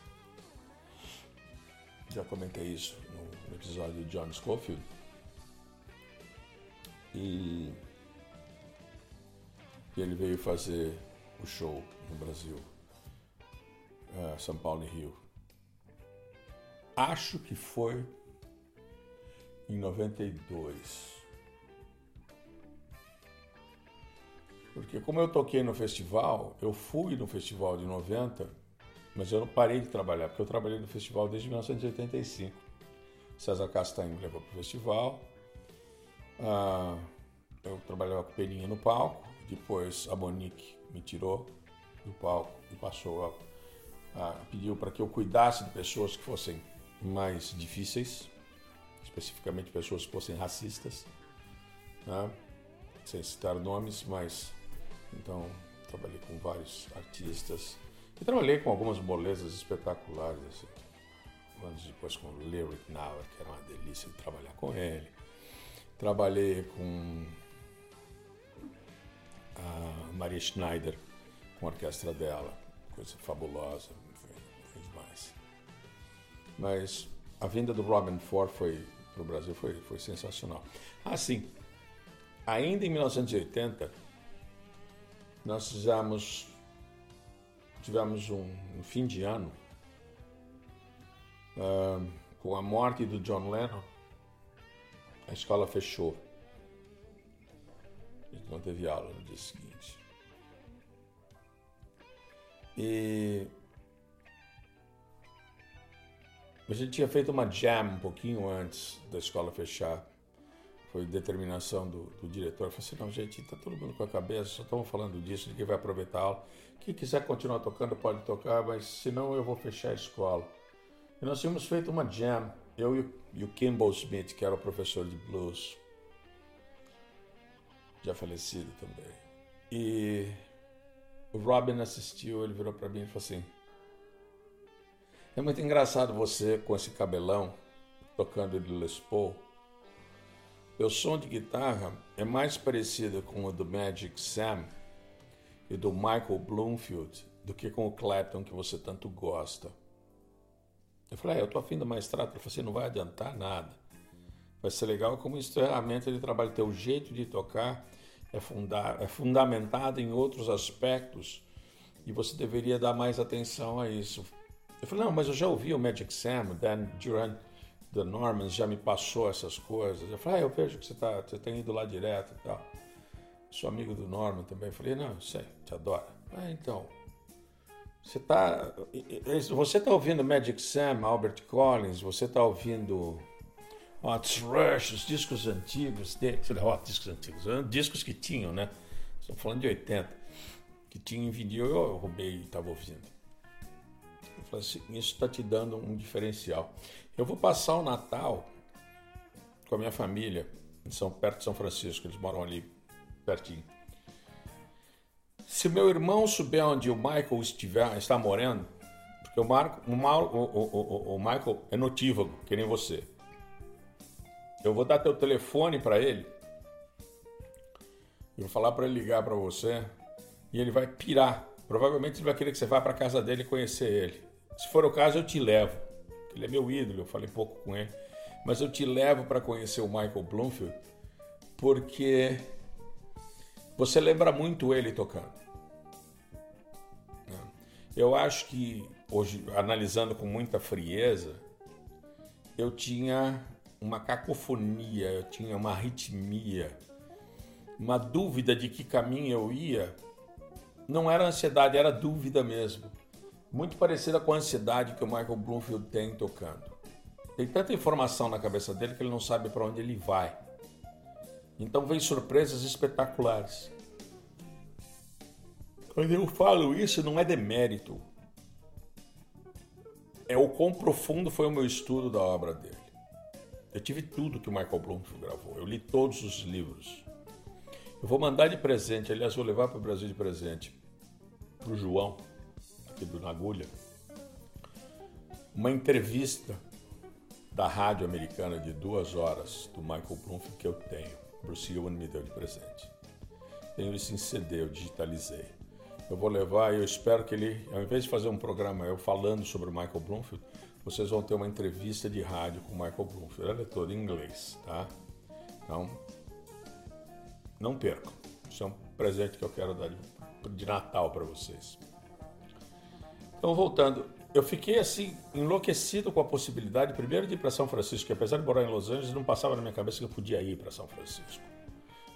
Já comentei isso no episódio de John Scofield. E e ele veio fazer o show no Brasil, uh, São Paulo e Rio. Acho que foi em 92. Porque como eu toquei no festival, eu fui no festival de 90, mas eu não parei de trabalhar, porque eu trabalhei no festival desde 1985. César Castanho levou para o festival. Uh, eu trabalhava com Peninha no palco. Depois a Monique me tirou do palco e passou a, a pediu para que eu cuidasse de pessoas que fossem mais difíceis, especificamente pessoas que fossem racistas, né? sem citar nomes, mas então trabalhei com vários artistas e trabalhei com algumas molezas espetaculares, assim. anos depois com o Lyric Now, que era uma delícia de trabalhar com ele. Trabalhei com a Maria Schneider com a orquestra dela, coisa fabulosa, foi, foi demais. Mas a vinda do Robin Ford foi para o Brasil foi, foi sensacional. Ah, sim. Ainda em 1980, nós fizemos, tivemos um, um fim de ano uh, com a morte do John Lennon. A escola fechou gente não teve aula no dia seguinte. E a gente tinha feito uma jam um pouquinho antes da escola fechar. Foi determinação do, do diretor. Eu falei assim, não, gente, tá todo mundo com a cabeça, só estamos falando disso, ninguém vai aproveitar a aula. Quem quiser continuar tocando pode tocar, mas senão eu vou fechar a escola. E nós tínhamos feito uma jam, eu e e o Kimball Smith, que era o professor de blues já falecido também. E o Robin assistiu, ele virou para mim e falou assim: É muito engraçado você com esse cabelão tocando de Les Paul. Meu som de guitarra é mais parecido com o do Magic Sam e do Michael Bloomfield do que com o Clapton que você tanto gosta. Eu falei, ah, eu tô afim do maestrado. Ele falou assim, não vai adiantar nada. Vai ser legal como ferramenta de trabalho. Teu jeito de tocar é, funda é fundamentado em outros aspectos e você deveria dar mais atenção a isso. Eu falei, não, mas eu já ouvi o Magic Sam, o Dan Duran, The Normans já me passou essas coisas. Eu falei, ah, eu vejo que você, tá, você tem ido lá direto e tal. Sou amigo do Norman também. Eu falei, não, sei, te adoro. Ah, então, você está você tá ouvindo Magic Sam, Albert Collins, você está ouvindo Hot Rush, os discos antigos dele. Discos antigos, discos que tinham, né? Estou falando de 80, que tinham em vinil, eu roubei e estava ouvindo. Eu falei assim, isso está te dando um diferencial. Eu vou passar o Natal com a minha família, São, perto de São Francisco, eles moram ali pertinho. Se meu irmão souber onde o Michael estiver, está morando, porque o, Marco, o, o, o, o Michael é notívago, que nem você. Eu vou dar teu telefone para ele. Eu vou falar para ele ligar para você e ele vai pirar. Provavelmente ele vai querer que você vá para casa dele conhecer ele. Se for o caso, eu te levo. Ele é meu ídolo, eu falei pouco com ele. Mas eu te levo para conhecer o Michael Bloomfield porque você lembra muito ele tocando. Eu acho que, hoje, analisando com muita frieza, eu tinha uma cacofonia, eu tinha uma arritmia, uma dúvida de que caminho eu ia. Não era ansiedade, era dúvida mesmo. Muito parecida com a ansiedade que o Michael Bloomfield tem tocando. Tem tanta informação na cabeça dele que ele não sabe para onde ele vai. Então vem surpresas espetaculares. Quando eu falo isso, não é demérito. É o quão profundo foi o meu estudo da obra dele. Eu tive tudo que o Michael Bloomfield gravou. Eu li todos os livros. Eu vou mandar de presente, aliás, vou levar para o Brasil de presente para o João, aqui do Nagulha, uma entrevista da rádio americana de duas horas do Michael Bloomfield que eu tenho. Bruce Ewan me deu de presente. Tenho isso em CD, eu digitalizei. Eu vou levar e eu espero que ele, ao invés de fazer um programa eu falando sobre o Michael Bloomfield, vocês vão ter uma entrevista de rádio com o Michael Bloomfield. Ela é toda em inglês, tá? Então, não percam. Isso é um presente que eu quero dar de, de Natal para vocês. Então, voltando, eu fiquei assim enlouquecido com a possibilidade, primeiro, de ir para São Francisco, que apesar de morar em Los Angeles, não passava na minha cabeça que eu podia ir para São Francisco.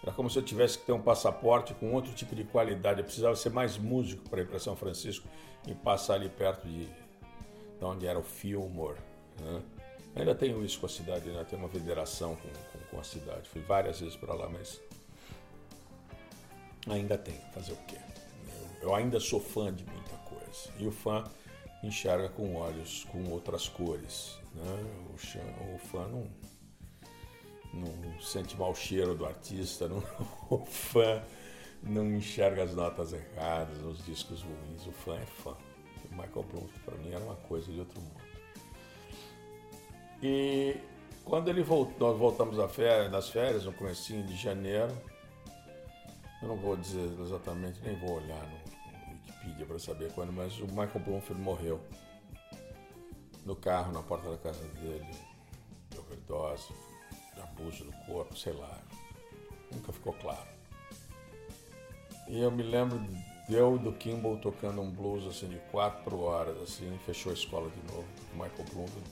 Era como se eu tivesse que ter um passaporte com outro tipo de qualidade. Eu precisava ser mais músico para ir para São Francisco e passar ali perto de, de onde era o Fillmore. Né? Ainda tenho isso com a cidade, né? tenho uma federação com, com, com a cidade. Fui várias vezes para lá, mas ainda tenho. Fazer o quê? Eu, eu ainda sou fã de muita coisa. E o fã enxerga com olhos, com outras cores. Né? O, o fã não, não sente mau cheiro do artista, não, o fã não enxerga as notas erradas, os discos ruins. O fã é fã. O Michael Bloomfield para mim era uma coisa de outro mundo. E quando ele voltou, nós voltamos férias, nas férias, no comecinho de janeiro, eu não vou dizer exatamente, nem vou olhar no, Wikipedia para saber quando, mas o Michael Bloomfield morreu no carro, na porta da casa dele, de overdose, de abuso do corpo, sei lá. Nunca ficou claro. E eu me lembro eu do Kimball tocando um blues assim de quatro horas, assim, fechou a escola de novo, Michael Bloomfield,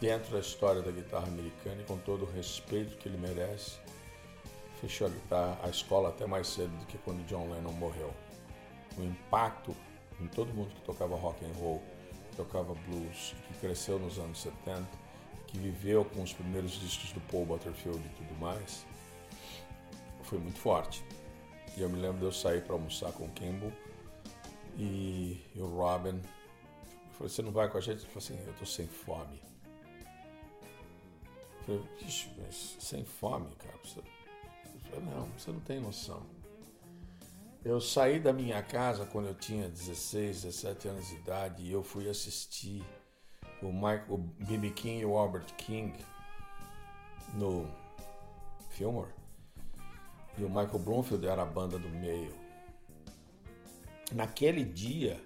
dentro da história da guitarra americana e com todo o respeito que ele merece, fechou a guitarra, a escola até mais cedo do que quando John Lennon morreu o impacto em todo mundo que tocava rock and roll, que tocava blues, que cresceu nos anos 70, que viveu com os primeiros discos do Paul Butterfield e tudo mais, foi muito forte. E eu me lembro de eu sair para almoçar com o Kimball e, e o Robin. Eu falei, você não vai com a gente? Ele falou assim, eu tô sem fome. Eu falei, Ixi, mas sem fome, cara. Você... falei, não, você não tem noção. Eu saí da minha casa quando eu tinha 16, 17 anos de idade e eu fui assistir o, Mike, o B.B. King e o Albert King no Fillmore. E o Michael Bloomfield era a banda do meio. Naquele dia,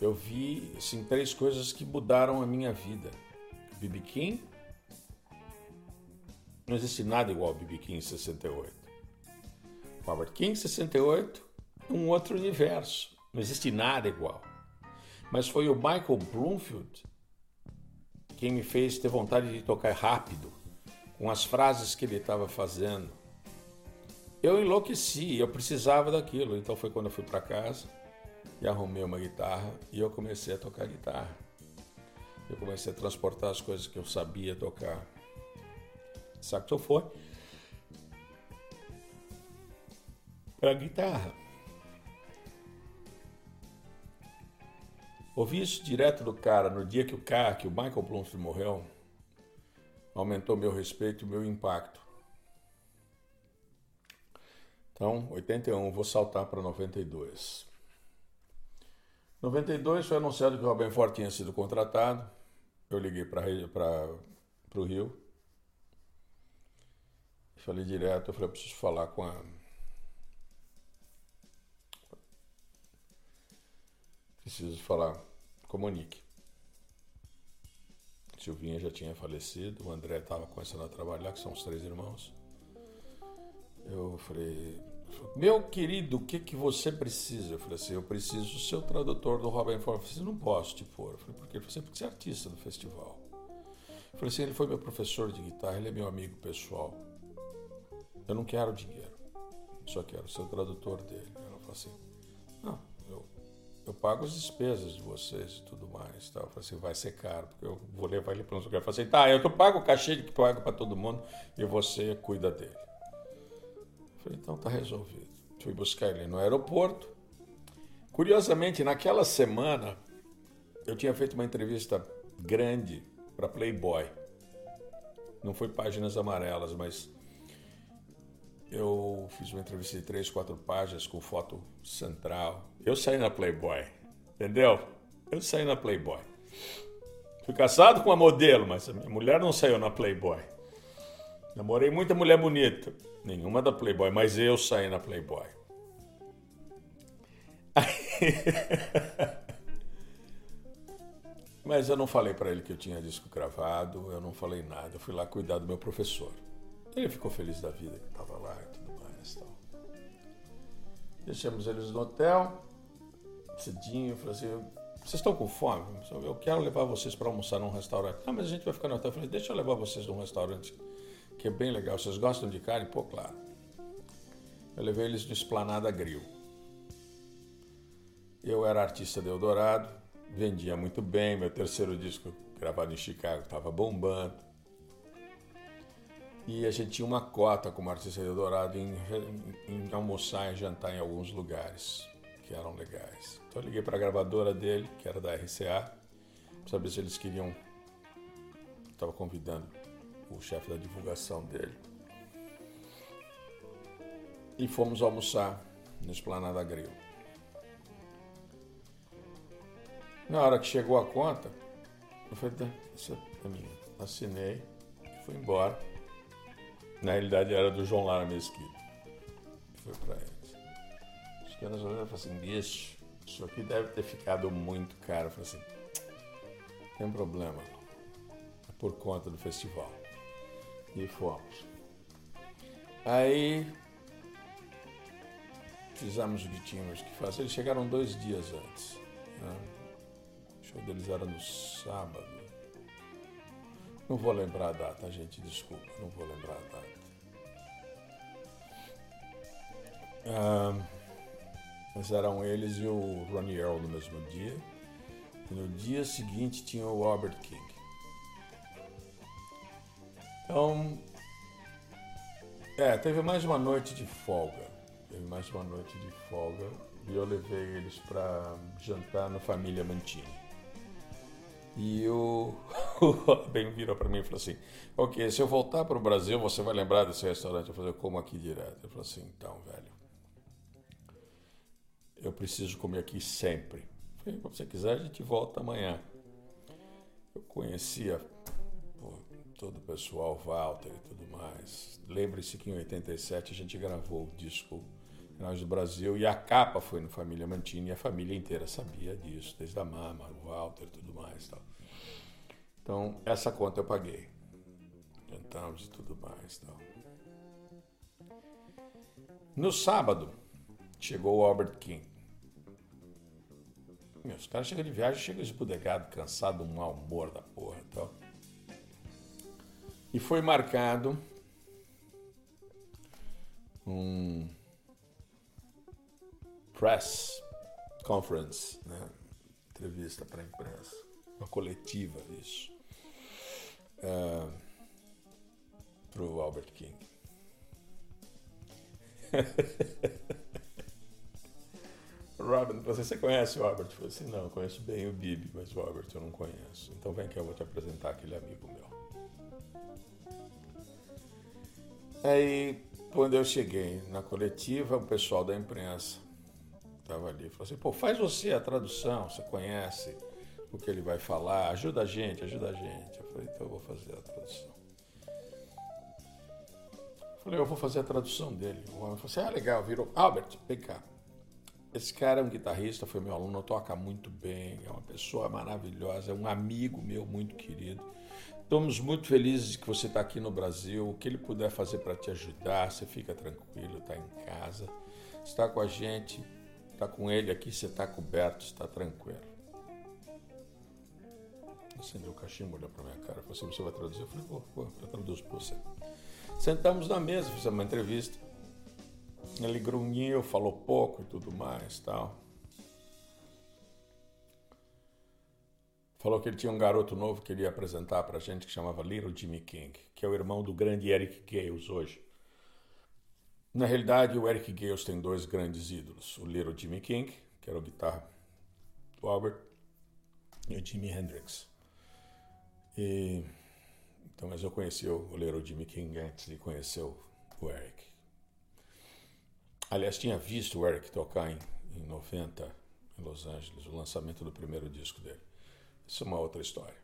eu vi assim, três coisas que mudaram a minha vida. B.B. King, não existe nada igual ao B.B. King em 68. Robert King, 68, um outro universo. Não existe nada igual. Mas foi o Michael Bloomfield quem me fez ter vontade de tocar rápido, com as frases que ele estava fazendo. Eu enlouqueci, eu precisava daquilo. Então foi quando eu fui para casa e arrumei uma guitarra e eu comecei a tocar guitarra. Eu comecei a transportar as coisas que eu sabia tocar. Saxofone para guitarra. Ouvi isso direto do cara no dia que o cara, que o Michael Bloomfield morreu, aumentou meu respeito e meu impacto. Então, 81, vou saltar para 92. 92 foi anunciado que o Robin Ford tinha sido contratado. Eu liguei para o Rio. Falei direto, eu falei, eu preciso falar com a Preciso falar com a Monique. Silvinha já tinha falecido, o André estava começando a trabalhar, que são os três irmãos. Eu falei, meu querido, o que, que você precisa? Eu falei assim, eu preciso ser o tradutor do Robin Ford. Eu falei assim, não posso te pôr. Eu falei, por quê? Ele falou assim, porque você é artista do festival. Eu falei assim, ele foi meu professor de guitarra, ele é meu amigo pessoal. Eu não quero dinheiro, só quero ser o tradutor dele. Ela falou assim, não, eu pago as despesas de vocês e tudo mais. Tá? Eu falei assim, vai ser caro, porque eu vou levar ele para um lugar. Eu falei assim, tá, eu pago o cachê que pago para todo mundo e você cuida dele. Falei, então tá resolvido. Fui buscar ele no aeroporto. Curiosamente, naquela semana, eu tinha feito uma entrevista grande para Playboy. Não foi páginas amarelas, mas eu fiz uma entrevista de três, quatro páginas com foto central. Eu saí na Playboy, entendeu? Eu saí na Playboy. Fui casado com uma modelo, mas a minha mulher não saiu na Playboy. Namorei muita mulher bonita, nenhuma da Playboy, mas eu saí na Playboy. mas eu não falei para ele que eu tinha disco gravado, eu não falei nada, eu fui lá cuidar do meu professor. Ele ficou feliz da vida que estava lá e tudo mais. Tal. Deixamos eles no hotel, cedinho, falei assim, vocês estão com fome? Eu quero levar vocês para almoçar num restaurante. Ah, mas a gente vai ficar no hotel. Eu falei, deixa eu levar vocês num restaurante que é bem legal. Vocês gostam de carne? Pô, claro. Eu levei eles no Esplanada Grill. Eu era artista de Eldorado, vendia muito bem, meu terceiro disco gravado em Chicago estava bombando. E a gente tinha uma cota como artista de Eldorado em, em, em almoçar e jantar em alguns lugares que eram legais. Então eu liguei para a gravadora dele, que era da RCA, para saber se eles queriam. Estava convidando o chefe da divulgação dele. E fomos almoçar no Esplanada Grill. Na hora que chegou a conta, eu falei. Assinei fui embora. Na realidade era do João Lara Mesquita. Foi para eles. Os caras olharam e assim, bicho, isso aqui deve ter ficado muito caro. Eu falei assim, tem problema. É por conta do festival. E fomos. Aí fizemos o que tínhamos que fazer. Eles chegaram dois dias antes. Né? O show deles era no sábado. Não vou lembrar a data, gente, desculpa, não vou lembrar a data. Ah, mas eram eles e o Ronnie Earl no mesmo dia. E no dia seguinte tinha o Robert King. Então, é, teve mais uma noite de folga. Teve mais uma noite de folga e eu levei eles para jantar no Família Mantini. E o, o Robin virou para mim e falou assim: Ok, se eu voltar para o Brasil, você vai lembrar desse restaurante? Eu falei: Eu como aqui direto. Ele falou assim: Então, velho, eu preciso comer aqui sempre. Eu falei: Se você quiser, a gente volta amanhã. Eu conhecia todo o pessoal, Walter e tudo mais. Lembre-se que em 87 a gente gravou o disco nós do Brasil e a capa foi no Família Mantini e a família inteira sabia disso, desde a mama, o Walter e tudo mais. Tal. Então, essa conta eu paguei. Jantamos e tudo mais. Tal. No sábado, chegou o Albert King. Os caras chegam de viagem, chegam esbudegado, cansado, um mau humor da porra e tal. E foi marcado um press conference, né? entrevista para a imprensa, uma coletiva isso, uh, é, para o Albert King. Robin, você, você conhece o Albert? Eu falei assim, não, eu conheço bem o Bibi, mas o Albert eu não conheço. Então vem que eu vou te apresentar aquele amigo meu. Aí, quando eu cheguei na coletiva, o pessoal da imprensa estava ali. Falou assim, pô, faz você a tradução, você conhece o que ele vai falar, ajuda a gente, ajuda a gente. Eu falei, então eu vou fazer a tradução. Eu falei, eu vou fazer a tradução dele. O homem falou assim, ah, legal, virou. Albert, vem cá. Esse cara é um guitarrista, foi meu aluno, toca muito bem, é uma pessoa maravilhosa, é um amigo meu muito querido. Estamos muito felizes que você está aqui no Brasil. O que ele puder fazer para te ajudar, você fica tranquilo, está em casa, está com a gente está com ele aqui, você está coberto, está tranquilo. Acendeu o cachimbo, olhou para minha cara, falou assim, você vai traduzir? Eu falei, vou, vou, eu traduzo para você. Sentamos na mesa, fizemos uma entrevista. Ele grunhiu, falou pouco e tudo mais, tal. Falou que ele tinha um garoto novo que ele ia apresentar para a gente que chamava Little Jimmy King, que é o irmão do grande Eric Gales hoje. Na realidade, o Eric Gales tem dois grandes ídolos: o Little Jimmy King, que era o guitarra do Albert, e o Jimi Hendrix. E, então, mas eu conheci o Little Jimmy King antes de conhecer o, Eric. Aliás, tinha visto o Eric tocar em, em 90 em Los Angeles, o lançamento do primeiro disco dele. Isso é uma outra história.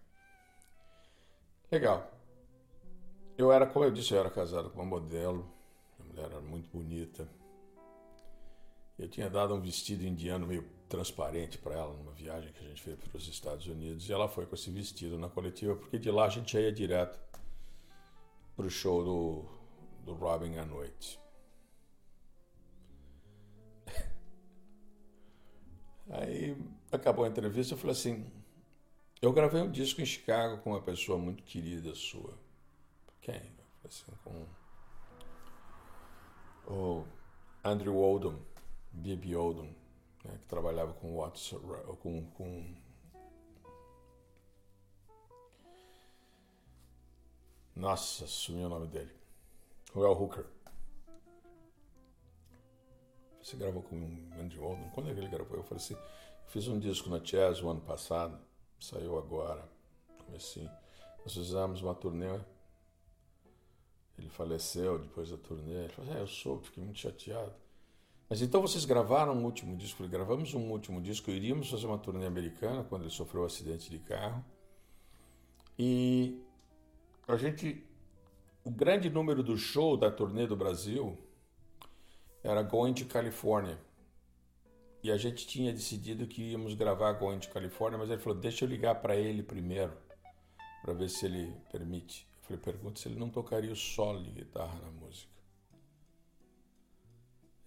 Legal. Eu era, como eu disse, eu era casado com uma modelo mulher era muito bonita. Eu tinha dado um vestido indiano meio transparente para ela numa viagem que a gente fez para os Estados Unidos e ela foi com esse vestido na coletiva porque de lá a gente já ia direto para o show do, do Robin à noite. Aí acabou a entrevista, eu falei assim: eu gravei um disco em Chicago com uma pessoa muito querida sua. Quem? Eu assim, com o Andrew Oldham, B.B. Oldham, né, que trabalhava com Watson, com, com Nossa, sumiu o nome dele. El Hooker. Você gravou com o Andrew Oldham? Quando é que ele gravou? Eu falei assim, fiz um disco na Jazz o ano passado, saiu agora, comecei. Nós fizemos uma turnê ele faleceu depois da turnê. Ele falou: É, eu soube, fiquei muito chateado. Mas então vocês gravaram um último disco? Falei, gravamos um último disco. Iríamos fazer uma turnê americana quando ele sofreu um acidente de carro. E a gente. O grande número do show da turnê do Brasil era Going to California. E a gente tinha decidido que íamos gravar Going to California, mas ele falou: Deixa eu ligar para ele primeiro, para ver se ele permite. Falei, pergunta se ele não tocaria o solo de guitarra na música.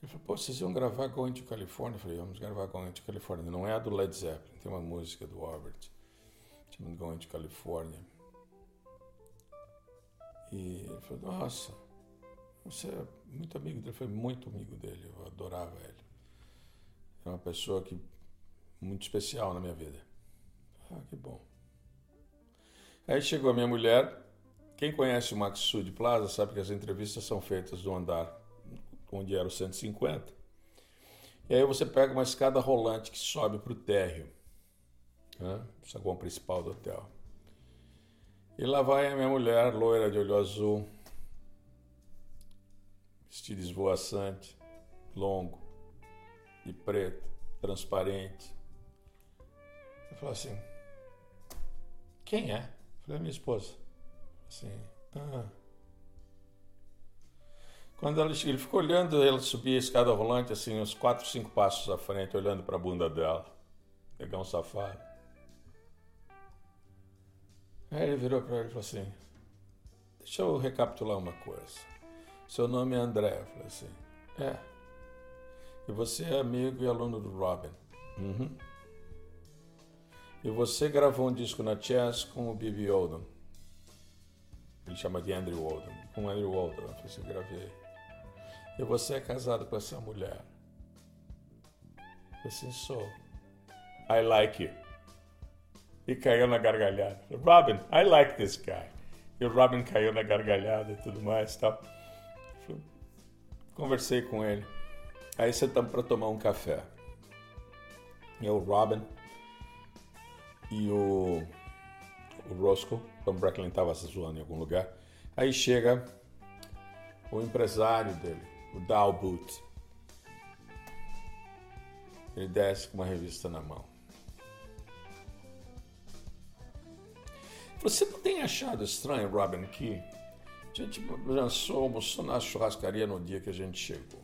Ele falou, pô, vocês iam gravar Going to California? Eu falei, vamos gravar Going to California. Não é a do Led Zeppelin, tem uma música do Albert, chamada Going to California. E ele falou, nossa, você é muito amigo dele. Eu falei, muito amigo dele, eu adorava ele. É uma pessoa que muito especial na minha vida. Ah, que bom. Aí chegou a minha mulher, quem conhece o Maxud Plaza sabe que as entrevistas são feitas do andar onde era o 150. E aí você pega uma escada rolante que sobe para o térreo. né? saguão principal do hotel. E lá vai a minha mulher, loira de olho azul, vestido esvoaçante, longo, de preto, transparente. Eu falei assim, quem é? Eu falei, minha esposa. Assim, ah. Quando ela, ele ficou olhando, ela subia a escada rolante, assim, uns quatro, cinco passos à frente, olhando para a bunda dela. Pegar um safado. Aí ele virou para ele e falou assim: Deixa eu recapitular uma coisa. Seu nome é André. Eu falei assim: É. E você é amigo e aluno do Robin. Uhum. E você gravou um disco na Chess com o Bibi Oldham. Ele chama de Andrew Oldham. Com Andrew Oldham. Assim: gravei. E você é casado com essa mulher. Eu assim: sou. I like you e caiu na gargalhada. Robin, I like this guy. E o Robin caiu na gargalhada e tudo mais tal. Conversei com ele. Aí sentamos para tomar um café. E o Robin e o, o Roscoe, Tom Bracklin estava se zoando em algum lugar. Aí chega o empresário dele, o Dow Boot. Ele desce com uma revista na mão. Você não tem achado estranho, Robin, que a gente lançou, almoçou na churrascaria no dia que a gente chegou.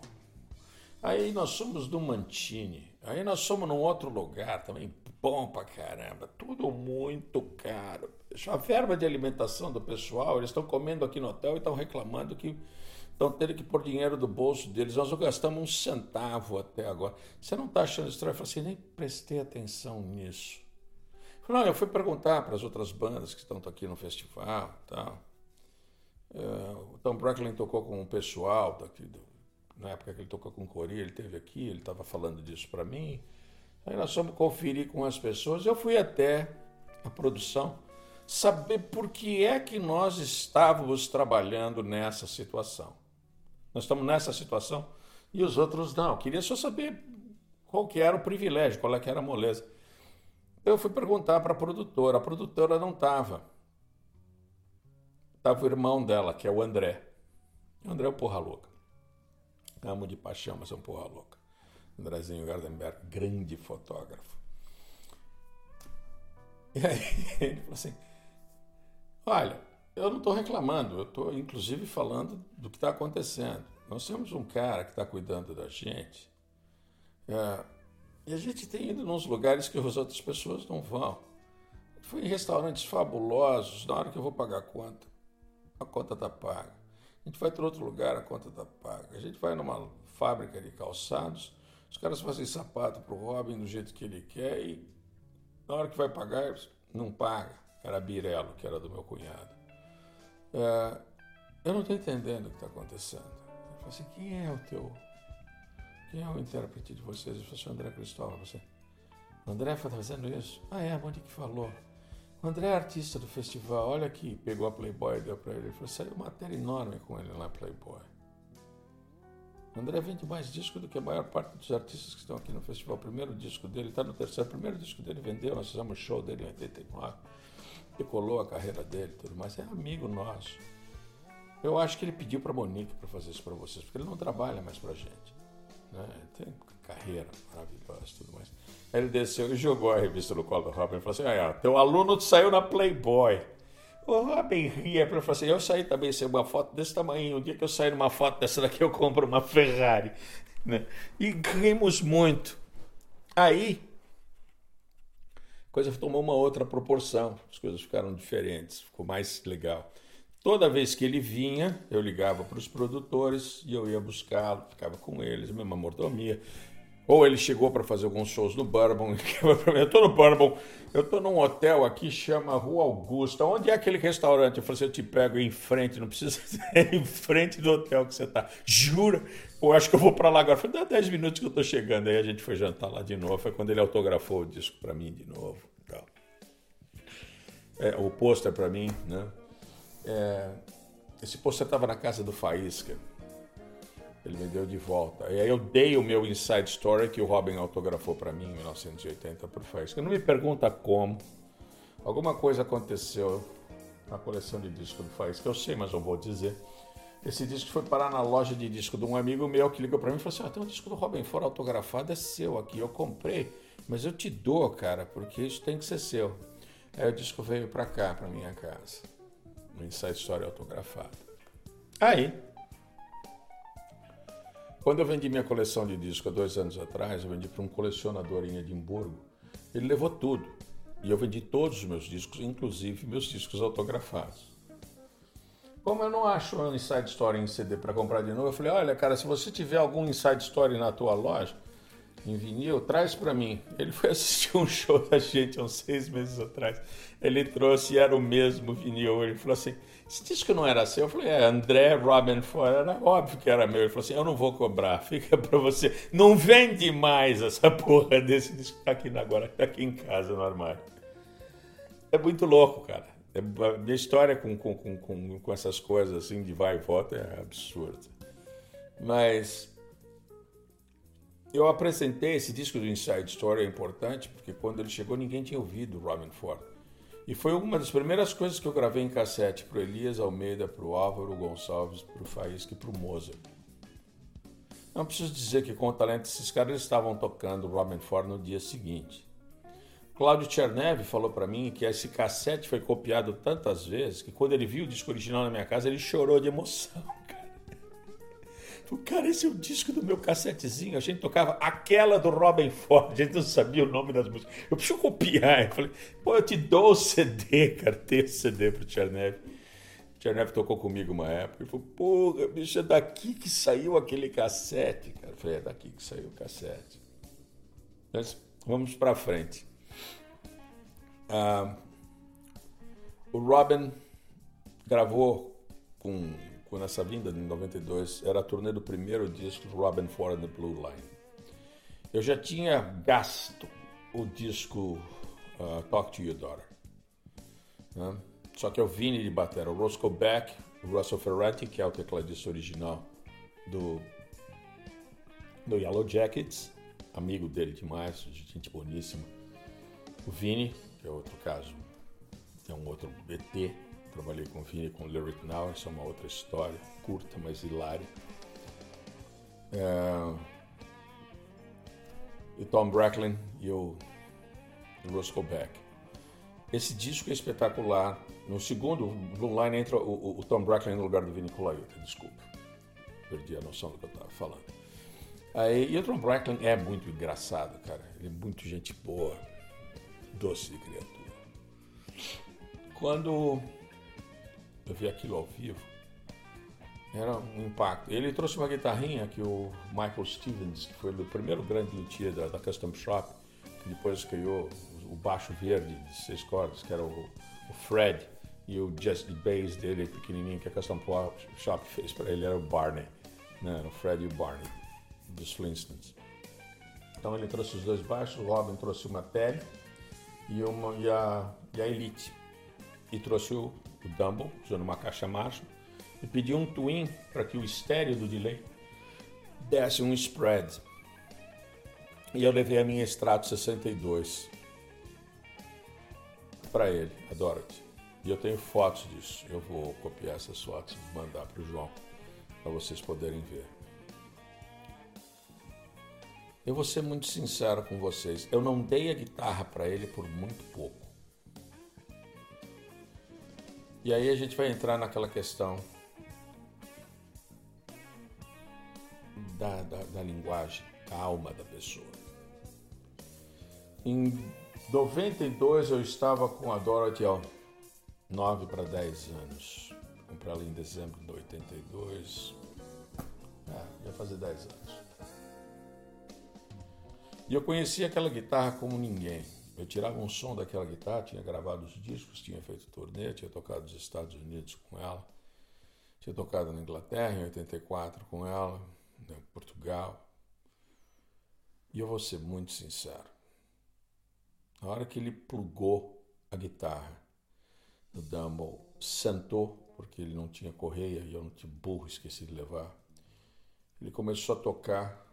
Aí nós somos do Mantini. Aí nós somos num outro lugar também, bom pra caramba. Tudo muito caro. A verba de alimentação do pessoal, eles estão comendo aqui no hotel e estão reclamando que estão tendo que pôr dinheiro do bolso deles. Nós não gastamos um centavo até agora. Você não está achando estranho? Eu falei assim, nem prestei atenção nisso. Não, eu fui perguntar para as outras bandas que estão aqui no festival tal. É, o Tom Bracklin tocou com o pessoal daqui, do, na época que ele tocou com o Cori, ele teve aqui, ele estava falando disso para mim. Aí nós fomos conferir com as pessoas. Eu fui até a produção saber por que é que nós estávamos trabalhando nessa situação. Nós estamos nessa situação e os outros não. Eu queria só saber qual que era o privilégio, qual é que era a moleza. Eu fui perguntar para a produtora, a produtora não estava. Estava o irmão dela, que é o André. O André é um porra louca. Amo de paixão, mas é um porra louca. Andrezinho Gardenberg, grande fotógrafo. E aí ele falou assim: Olha, eu não estou reclamando, eu estou inclusive falando do que está acontecendo. Nós temos um cara que está cuidando da gente. É, e a gente tem ido nos lugares que as outras pessoas não vão. Fui em restaurantes fabulosos, na hora que eu vou pagar a conta, a conta está paga. A gente vai para outro lugar, a conta está paga. A gente vai numa fábrica de calçados, os caras fazem sapato para o Robin do jeito que ele quer e na hora que vai pagar, não paga. Era Birelo, que era do meu cunhado. É, eu não estou entendendo o que está acontecendo. Eu falei assim, quem é o teu quem é o intérprete de vocês? Eu falei assim, André Cristóvão. Você, André está fazendo isso? Ah, é, onde que falou? O André é artista do festival, olha aqui, pegou a Playboy e deu para ele. Ele falou, saiu matéria enorme com ele na Playboy. O André vende mais disco do que a maior parte dos artistas que estão aqui no festival. O primeiro disco dele está no terceiro. O primeiro disco dele vendeu, nós fizemos show dele em 89. Decolou a carreira dele tudo mais. É amigo nosso. Eu acho que ele pediu para Monique para fazer isso para vocês, porque ele não trabalha mais para gente. Né? Tem carreira maravilhosa e tudo mais. Aí ele desceu e jogou a revista no colo do Robin e falou assim: ah, teu aluno saiu na Playboy. O Robin ria para falar assim: eu saí também sem uma foto desse tamanho. Um dia que eu sair numa foto dessa daqui, eu compro uma Ferrari. Né? E rimos muito. Aí, a coisa tomou uma outra proporção, as coisas ficaram diferentes, ficou mais legal. Toda vez que ele vinha, eu ligava para os produtores e eu ia buscá-lo, ficava com eles, mesma mordomia. Ou ele chegou para fazer alguns shows no Bourbon, eu estou no Bourbon, eu estou num hotel aqui, chama Rua Augusta. Onde é aquele restaurante? Eu falei assim, eu te pego em frente, não precisa ser em frente do hotel que você está. Jura? Pô, acho que eu vou para lá agora. Falei, dá 10 minutos que eu estou chegando. Aí a gente foi jantar lá de novo. Foi quando ele autografou o disco para mim de novo. É, o pôster para mim, né? É, esse pôster estava na casa do Faísca. Ele me deu de volta. E aí eu dei o meu Inside Story que o Robin autografou para mim em 1980 por Faísca. Não me pergunta como. Alguma coisa aconteceu na coleção de disco do Faísca. Eu sei, mas não vou dizer. Esse disco foi parar na loja de disco de um amigo meu que ligou para mim e falou assim: ah, tem um disco do Robin Ford autografado, é seu aqui. Eu comprei, mas eu te dou, cara, porque isso tem que ser seu. Aí o disco veio para cá, para minha casa. No Inside Story autografado. Aí, quando eu vendi minha coleção de discos há dois anos atrás, eu vendi para um colecionador em Edimburgo. Ele levou tudo. E eu vendi todos os meus discos, inclusive meus discos autografados. Como eu não acho um Inside Story em CD para comprar de novo, eu falei: olha, cara, se você tiver algum Inside Story na tua loja, em vinil, traz para mim. Ele foi assistir um show da gente há uns seis meses atrás. Ele trouxe e era o mesmo vinil. Ele falou assim: esse disco não era seu? Eu falei: é, André Robin Ford. Era óbvio que era meu. Ele falou assim: eu não vou cobrar, fica para você. Não vende mais essa porra desse disco que tá aqui agora, tá aqui em casa no armário. É muito louco, cara. É, a minha história com, com, com, com essas coisas assim de vai e volta é absurda. Mas eu apresentei esse disco do Inside Story, é importante, porque quando ele chegou ninguém tinha ouvido Robin Ford. E foi uma das primeiras coisas que eu gravei em cassete para Elias Almeida, para o Álvaro Gonçalves, para o Faísca e para o Mozart. Não preciso dizer que com o talento desses caras estavam tocando Robin Ford no dia seguinte. Cláudio Tchernev falou para mim que esse cassete foi copiado tantas vezes que quando ele viu o disco original na minha casa ele chorou de emoção. Cara, esse é o disco do meu cassetezinho. A gente tocava aquela do Robin Ford, a gente não sabia o nome das músicas. Eu preciso copiar. Eu falei, pô, eu te dou o CD, cara, o CD pro Tchernev. O Tchernev tocou comigo uma época. Ele falou, pô, bicho, é daqui que saiu aquele cassete, cara. Eu falei, é daqui que saiu o cassete. Mas vamos para frente. Ah, o Robin gravou com com essa vinda em 92, era a turnê do primeiro disco Robin Ford and the Blue Line. Eu já tinha gasto o disco uh, Talk to Your Daughter. Né? Só que eu vim de bater o Roscoe Beck, o Russell Ferretti, que é o tecladista original do, do Yellow Jackets, amigo dele demais, gente boníssima. O Vini, que é outro caso, é um outro BT, Trabalhei com Vini com Lyric Now, isso é uma outra história, curta, mas hilária. É... E Tom Bracklin e o Roscoe Beck. Esse disco é espetacular. No segundo, Blue Line entra o, o, Tom Bracklin no lugar do Vini Colaiuta, desculpa. Perdi a noção do que eu estava falando. Aí, e o Tom Bracklin é muito engraçado, cara. Ele é muito gente boa, doce de criatura. Quando eu vi aquilo ao vivo, era um impacto. Ele trouxe uma guitarrinha que o Michael Stevens, que foi o primeiro grande luthier da, da Custom Shop, que depois criou o baixo verde de seis cordas, que era o, o Fred, e o Just Bass dele, pequenininho, que a Custom Shop fez para ele, era o Barney, né? o Fred e o Barney, dos Flintstones. Então ele trouxe os dois baixos, o Robin trouxe uma Tele e, uma, e, a, e a Elite, e trouxe o o Dumble, usando uma caixa Marshall, e pedi um twin para que o estéreo do delay desse um spread. E eu levei a minha Strato 62 para ele, a Dorothy. E eu tenho fotos disso. Eu vou copiar essas fotos e mandar para o João, para vocês poderem ver. Eu vou ser muito sincero com vocês. Eu não dei a guitarra para ele por muito pouco. E aí a gente vai entrar naquela questão da, da, da linguagem, da alma da pessoa. Em 92 eu estava com a Dorothy há 9 para 10 anos. Comprei ela em dezembro de 82. É, ia fazer 10 anos. E eu conhecia aquela guitarra como ninguém. Eu tirava um som daquela guitarra, tinha gravado os discos, tinha feito turnê, tinha tocado nos Estados Unidos com ela, tinha tocado na Inglaterra em 84 com ela, em né, Portugal. E eu vou ser muito sincero. Na hora que ele plugou a guitarra no Dumble, sentou, porque ele não tinha correia e eu não tinha burro, esqueci de levar. Ele começou a tocar.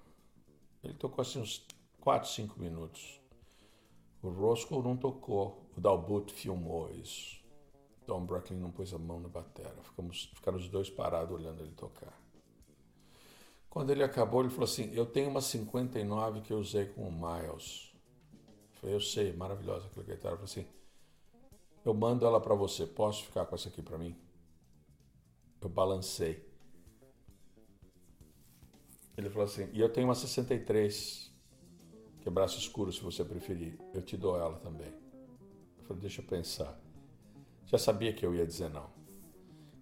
Ele tocou assim uns 4, 5 minutos. O Roscoe não tocou. O Dalbut filmou isso. Tom Brooklyn não pôs a mão na bateria. Ficamos, ficaram os dois parados olhando ele tocar. Quando ele acabou, ele falou assim: Eu tenho uma 59 que eu usei com o Miles. Eu falei: Eu sei, maravilhosa aquela guitarra. Eu falei assim: Eu mando ela para você. Posso ficar com essa aqui para mim? Eu balancei. Ele falou assim: E eu tenho uma 63, que é braço escuro, se você preferir. Eu te dou ela também. Eu falei: Deixa eu pensar. Já sabia que eu ia dizer não.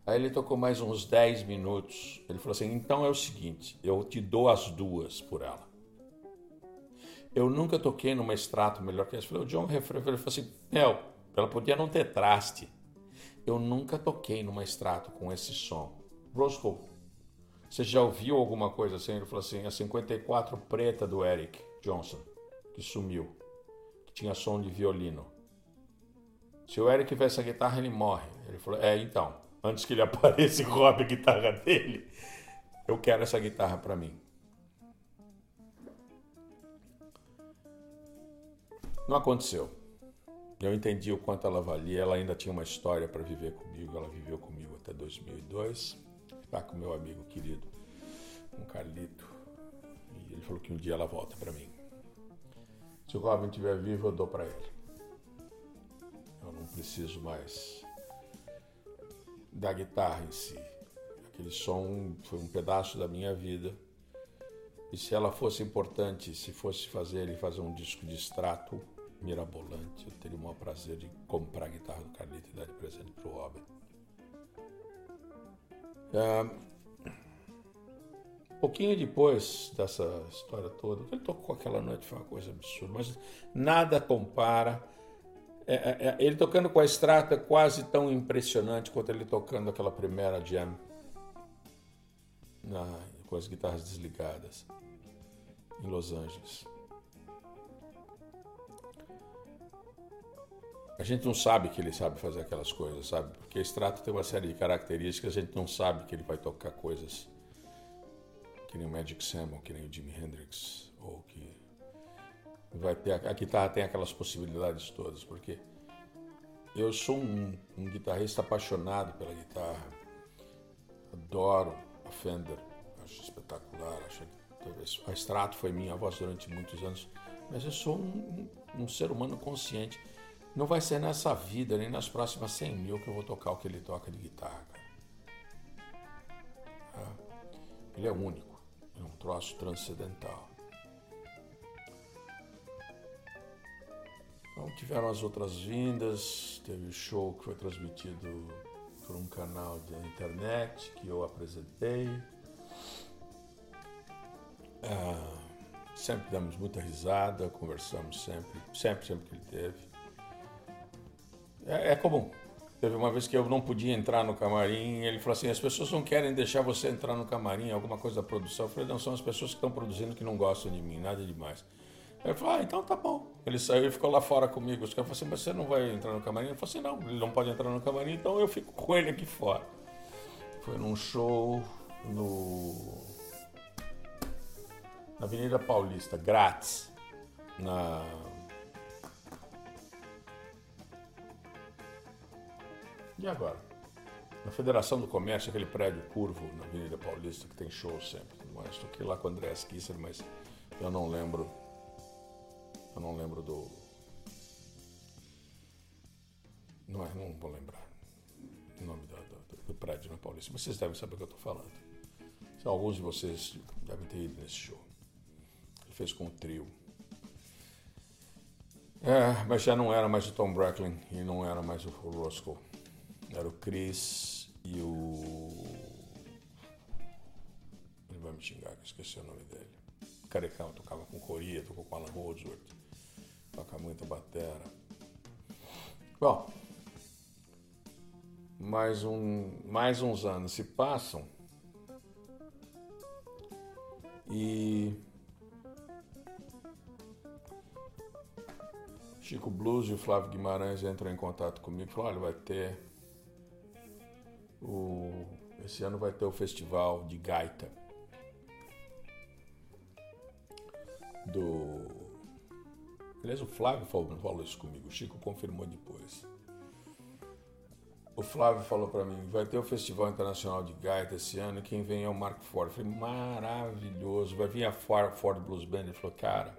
Aí ele tocou mais uns 10 minutos. Ele falou assim: Então é o seguinte, eu te dou as duas por ela. Eu nunca toquei numa extrato melhor que essa. Eu falei: O John. Ele falou assim: Meu, ela podia não ter traste. Eu nunca toquei numa extrato com esse som. Roscoe, você já ouviu alguma coisa assim? Ele falou assim: a 54 preta do Eric Johnson, que sumiu, que tinha som de violino. Se o Eric tivesse a guitarra, ele morre. Ele falou: É, então, antes que ele apareça e roube a guitarra dele, eu quero essa guitarra para mim. Não aconteceu. Eu entendi o quanto ela valia. Ela ainda tinha uma história para viver comigo. Ela viveu comigo até 2002. Está com meu amigo querido, com Carlito. E ele falou que um dia ela volta para mim. Se o Robin estiver vivo, eu dou para ele. Eu não preciso mais da guitarra em si. Aquele som foi um pedaço da minha vida. E se ela fosse importante, se fosse fazer ele fazer um disco de extrato mirabolante, eu teria o maior prazer de comprar a guitarra do Carlito e dar de presente para o Robin. Um pouquinho depois dessa história toda, ele tocou aquela noite, foi uma coisa absurda, mas nada compara. É, é, é ele tocando com a extrata é quase tão impressionante quanto ele tocando aquela primeira jam na, com as guitarras desligadas em Los Angeles. A gente não sabe que ele sabe fazer aquelas coisas, sabe? Porque Strato tem uma série de características, a gente não sabe que ele vai tocar coisas que nem o Magic Sam, ou que nem o Jimi Hendrix, ou que vai ter a, guitarra tem aquelas possibilidades todas, porque eu sou um, um guitarrista apaixonado pela guitarra, adoro a Fender, acho espetacular, acho que a Strato foi minha voz durante muitos anos, mas eu sou um, um, um ser humano consciente não vai ser nessa vida, nem nas próximas 100 mil que eu vou tocar o que ele toca de guitarra. Cara. É. Ele é único. É um troço transcendental. Então tiveram as outras vindas, teve o show que foi transmitido por um canal da internet que eu apresentei. Ah, sempre damos muita risada, conversamos sempre, sempre, sempre que ele teve. É, é, comum. Teve uma vez que eu não podia entrar no camarim, ele falou assim: as pessoas não querem deixar você entrar no camarim, alguma coisa da produção. Eu falei: não, são as pessoas que estão produzindo que não gostam de mim, nada demais. Ele falou: ah, então tá bom. Ele saiu e ficou lá fora comigo. Os caras falaram assim: mas você não vai entrar no camarim? Ele falou assim: não, ele não pode entrar no camarim, então eu fico com ele aqui fora. Foi num show no. na Avenida Paulista, grátis, na E agora? Na Federação do Comércio, aquele prédio curvo na Avenida Paulista que tem show sempre. Estou aqui lá com o André Kisser, mas eu não lembro. Eu não lembro do. Não, é, não vou lembrar o nome do, do, do prédio na Paulista, mas vocês devem saber o que eu estou falando. Alguns de vocês devem ter ido nesse show. Ele fez com o trio. É, mas já não era mais o Tom Bracklin e não era mais o Roscoe. Era o Chris e o. Ele vai me xingar, que esqueci o nome dele. Carecão, tocava com Coria, tocou com Alan Holdsworth, toca muita batera. Bom, mais, um, mais uns anos se passam e Chico Blues e o Flávio Guimarães entram em contato comigo e falaram, olha, vai ter o, esse ano vai ter o festival de gaita do. Aliás, o Flávio falou, falou isso comigo, o Chico confirmou depois. O Flávio falou para mim: vai ter o Festival Internacional de Gaita esse ano e quem vem é o Marco Ford. Eu falei: maravilhoso, vai vir a Ford Blues Band. Ele falou: cara,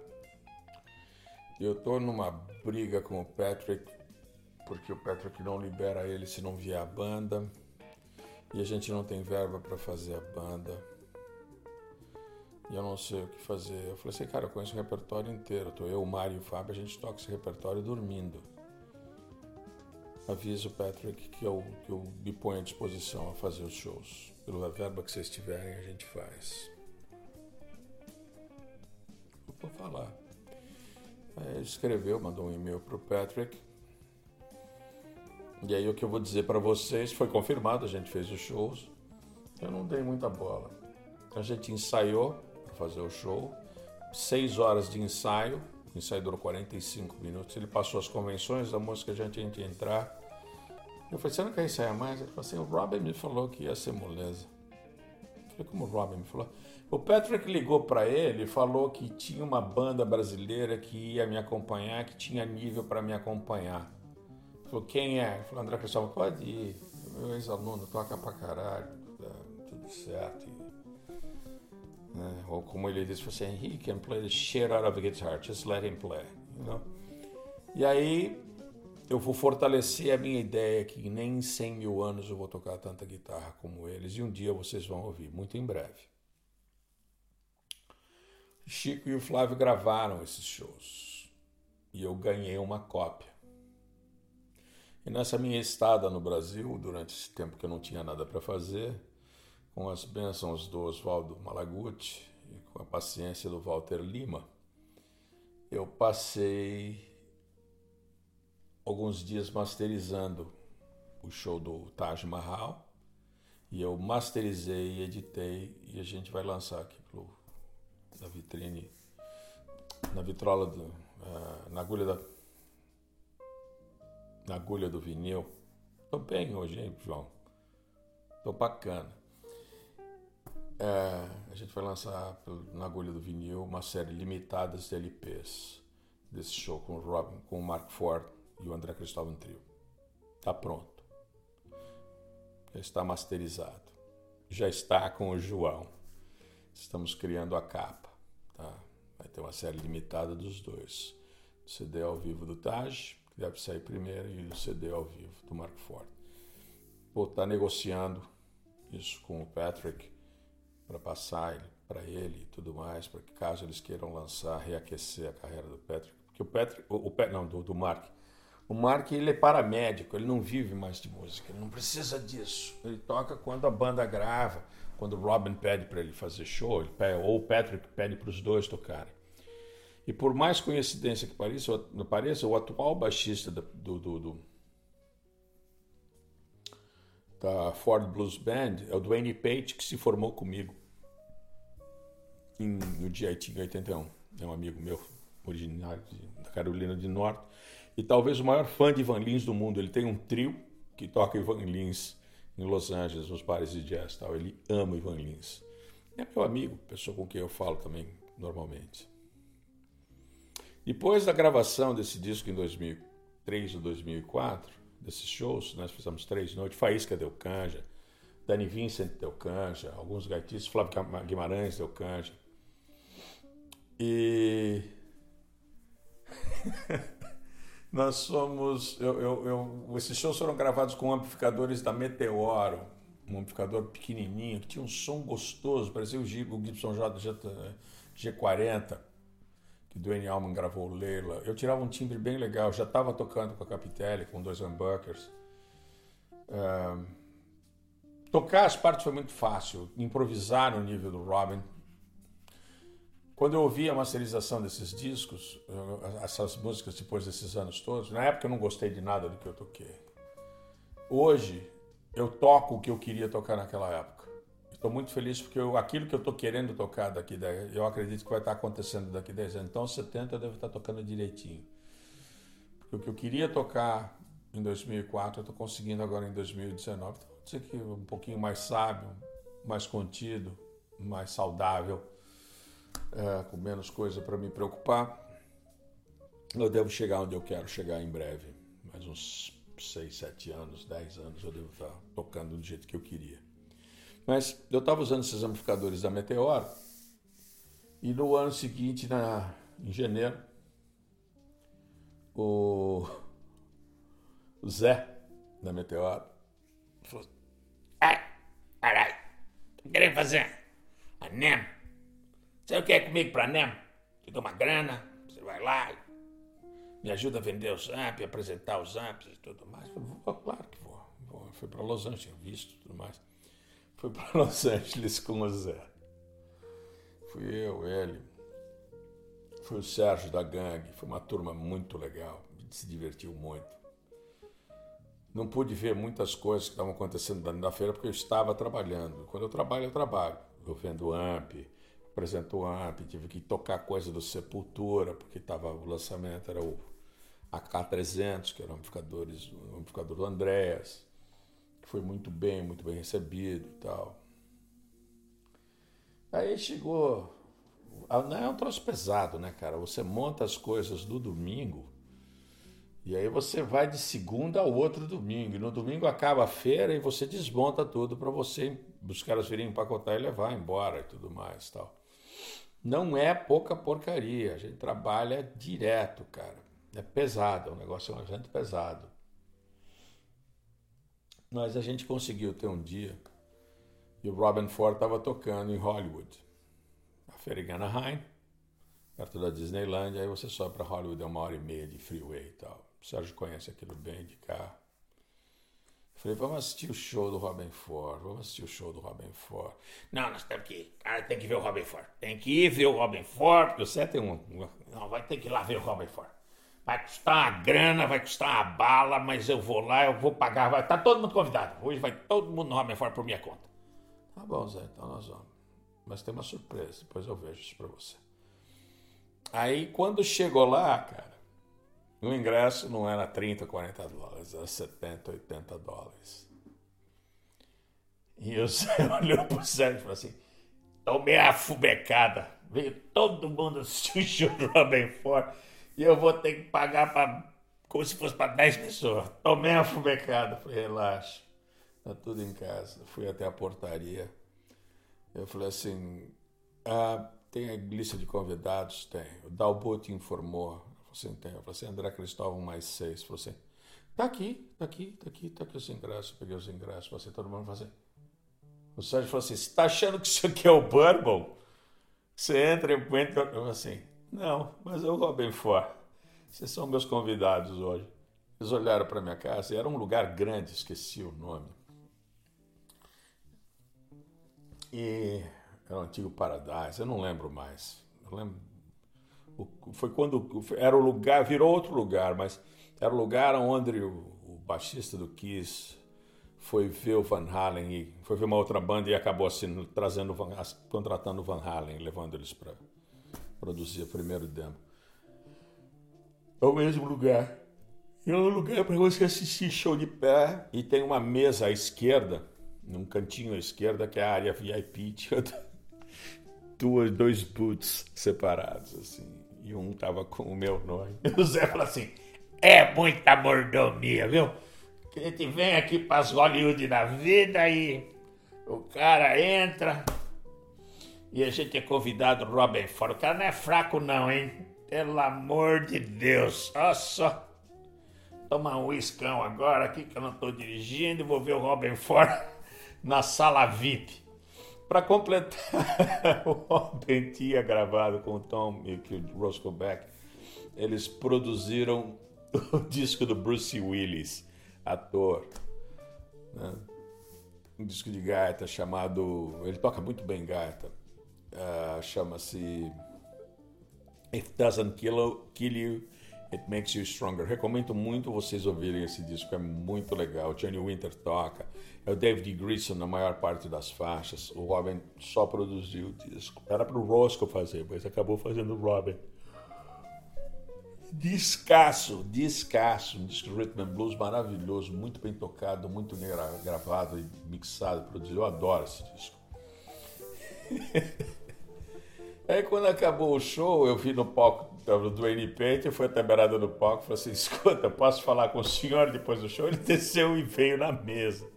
eu tô numa briga com o Patrick, porque o Patrick não libera ele se não vier a banda e a gente não tem verba para fazer a banda e eu não sei o que fazer. Eu falei assim, cara, eu conheço o repertório inteiro. Tô eu, o Mário e o Fábio, a gente toca esse repertório dormindo. Avisa o Patrick que eu, que eu me ponho à disposição a fazer os shows. Pela verba que vocês tiverem, a gente faz. Vou falar. Aí ele escreveu, mandou um e-mail pro Patrick. E aí o que eu vou dizer para vocês foi confirmado, a gente fez os shows. Eu não dei muita bola. A gente ensaiou, para fazer o show. Seis horas de ensaio, o ensaio durou 45 minutos. Ele passou as convenções da música, a gente tinha entrar. Eu falei, você não quer ensaiar mais? Ele falou assim, o Robin me falou que ia ser moleza. Eu falei, como o Robin me falou? O Patrick ligou para ele e falou que tinha uma banda brasileira que ia me acompanhar, que tinha nível para me acompanhar. Falou, quem é? Falou, André Cristóvão, pode ir. Meu ex-aluno toca pra caralho, tá tudo certo. Né? Ou como ele disse, assim, he can play the shit out of a guitar, just let him play. You know? E aí eu vou fortalecer a minha ideia que nem em 100 mil anos eu vou tocar tanta guitarra como eles e um dia vocês vão ouvir, muito em breve. Chico e o Flávio gravaram esses shows e eu ganhei uma cópia. E nessa minha estada no Brasil, durante esse tempo que eu não tinha nada para fazer, com as bênçãos do Oswaldo Malaguti e com a paciência do Walter Lima, eu passei alguns dias masterizando o show do Taj Mahal e eu masterizei e editei e a gente vai lançar aqui na vitrine, na vitrola, do, uh, na agulha da na agulha do vinil. Tô bem hoje, hein, João? Tô bacana. É, a gente vai lançar na agulha do vinil uma série limitada de LPs desse show com o Robin, com o Mark Ford e o André Cristóvão Trio. Tá pronto. Já está masterizado. Já está com o João. Estamos criando a capa. Tá? Vai ter uma série limitada dos dois. CD ao vivo do Taj, deve sair primeiro, e o CD ao vivo do Mark Ford. Vou estar negociando isso com o Patrick para passar para ele e tudo mais, para que caso eles queiram lançar, reaquecer a carreira do Patrick, porque o Patrick, o, o não, do, do Mark, o Mark ele é paramédico, ele não vive mais de música, ele não precisa disso. Ele toca quando a banda grava, quando o Robin pede para ele fazer show, ele pede, ou o Patrick pede para os dois tocarem. E por mais coincidência que pareça, o atual baixista do, do, do da Ford Blues Band é o Dwayne Pate, que se formou comigo em, no em 81. É um amigo meu, originário da Carolina do Norte. E talvez o maior fã de Ivan Lins do mundo. Ele tem um trio que toca Ivan Lins em Los Angeles, nos bares de jazz. Tal. Ele ama Ivan Lins. É meu amigo, pessoa com quem eu falo também normalmente. Depois da gravação desse disco em 2003 ou 2004, desses shows, nós fizemos três noites, Faísca deu canja, Dani Vincent deu canja, alguns gaitistas, Flávio Guimarães deu canja. E nós somos. Eu, eu, eu, esses shows foram gravados com amplificadores da Meteoro, um amplificador pequenininho, que tinha um som gostoso, parecia o Gibson J, G40 que Dwayne Allman gravou Leila. Eu tirava um timbre bem legal, já estava tocando com a Capitelli, com dois humbuckers. Tocar as partes foi muito fácil, improvisar no nível do Robin. Quando eu ouvi a masterização desses discos, essas músicas depois desses anos todos, na época eu não gostei de nada do que eu toquei. Hoje eu toco o que eu queria tocar naquela época. Estou muito feliz porque eu, aquilo que eu estou querendo tocar daqui, eu acredito que vai estar acontecendo daqui 10 anos. Então, 70 eu devo estar tocando direitinho. Porque o que eu queria tocar em 2004, eu estou conseguindo agora em 2019. Então, dizer que um pouquinho mais sábio, mais contido, mais saudável. é, com menos coisa para me preocupar, eu devo chegar onde eu quero chegar em breve. Mais uns 6, 7 anos, 10 anos eu devo estar tocando do jeito que eu queria. Mas eu estava usando esses amplificadores da Meteor e no ano seguinte, na, em janeiro, o, o Zé da Meteor falou: Ai, caralho, tô querendo fazer a NEM. Você quer comigo pra NEM? Te dou uma grana, você vai lá, me ajuda a vender os amps, apresentar os amps e tudo mais. Eu falei, vou, claro que vou. vou. Fui para Los Angeles, tinha visto tudo mais. Fui para Los Angeles com o Zé. Fui eu, ele. Foi o Sérgio da gangue. Foi uma turma muito legal. Se divertiu muito. Não pude ver muitas coisas que estavam acontecendo na feira porque eu estava trabalhando. Quando eu trabalho, eu trabalho. Eu vendo amp, apresento o amp, tive que tocar coisa do Sepultura, porque tava, o lançamento era o AK300, que era o amplificador, o amplificador do Andréas, que foi muito bem, muito bem recebido e tal. Aí chegou. Não é um troço pesado, né, cara? Você monta as coisas do domingo e aí você vai de segunda ao outro domingo. E no domingo acaba a feira e você desmonta tudo para você os caras virem empacotar e levar embora e tudo mais tal. Não é pouca porcaria. A gente trabalha direto, cara. É pesado, o negócio é um evento pesado. Mas a gente conseguiu ter um dia e o Robin Ford estava tocando em Hollywood, a feira em Anaheim, perto da Disneyland. Aí você sobe para Hollywood, é uma hora e meia de freeway e tal. O Sérgio conhece aquilo bem de carro. Falei, vamos assistir o show do Robin Ford, vamos assistir o show do Robin Ford. Não, nós temos que ir, cara, tem que ver o Robin Ford. Tem que ir ver o Robin Ford, porque você tem um... Não, vai ter que ir lá ver o Robin Ford. Vai custar uma grana, vai custar uma bala, mas eu vou lá, eu vou pagar, vai... Tá todo mundo convidado. Hoje vai todo mundo no Robin Ford por minha conta. Tá bom, Zé, então nós vamos. Mas tem uma surpresa, depois eu vejo isso pra você. Aí, quando chegou lá, cara, o ingresso não era 30, 40 dólares, era 70, 80 dólares. E o Zé olhou pro Sérgio e falou assim: tomei a fubecada. Veio todo mundo assistir o Robin Ford e eu vou ter que pagar pra, como se fosse para 10 pessoas. Tomei a fubecada. Falei, relaxa, tá tudo em casa. Fui até a portaria. Eu falei assim: ah, tem a lista de convidados? Tem. O Dalbot informou assim, tem. Eu falei assim, André Cristóvão mais seis. Falei assim, tá aqui, tá aqui, tá aqui, tá aqui os ingressos. Eu peguei os ingressos, assim, todo mundo falou assim. O Sérgio falou assim, você tá achando que isso aqui é o Bourbon? Você entra e entra. Eu falei assim, não, mas eu vou bem fora. Vocês são meus convidados hoje. Eles olharam para minha casa e era um lugar grande, esqueci o nome. E era o antigo Paradise, eu não lembro mais. Eu lembro foi quando era o lugar, virou outro lugar, mas era o lugar onde o, o baixista do Kiss foi ver o Van Halen e foi ver uma outra banda e acabou assim trazendo contratando o Van Halen, levando eles para produzir o primeiro demo. É o mesmo lugar. É um lugar para você assistir show de pé e tem uma mesa à esquerda, num cantinho à esquerda que é a área VIP, duas dois boots separados assim e um tava com o meu nome. O Zé falou assim: é muita mordomia, viu? Que a gente vem aqui para as Hollywood da vida e o cara entra e a gente é convidado Robin Ford. O cara não é fraco, não, hein? Pelo amor de Deus, olha só. Tomar um uiscão agora aqui que eu não estou dirigindo e vou ver o Robin Ford na sala VIP. Para completar, o Robin tinha gravado com o Tom e o Roscoe Beck. Eles produziram o disco do Bruce Willis, ator. Né? Um disco de gaita chamado. Ele toca muito bem gaita. Uh, Chama-se It Doesn't Kill, Kill You, It Makes You Stronger. Recomendo muito vocês ouvirem esse disco, é muito legal. Johnny Winter toca, é o David Grissom na maior parte das faixas. O Robin só produziu o disco. Era para o Roscoe fazer, mas acabou fazendo o Robin. Descasso, descasso, um disco de rhythm and blues maravilhoso, muito bem tocado, muito gravado e mixado, produzido. Eu adoro esse disco. Aí quando acabou o show, eu vi no palco do Dwayne Payton, foi até a beirada do palco e falou assim, escuta, posso falar com o senhor depois do show? Ele desceu e veio na mesa.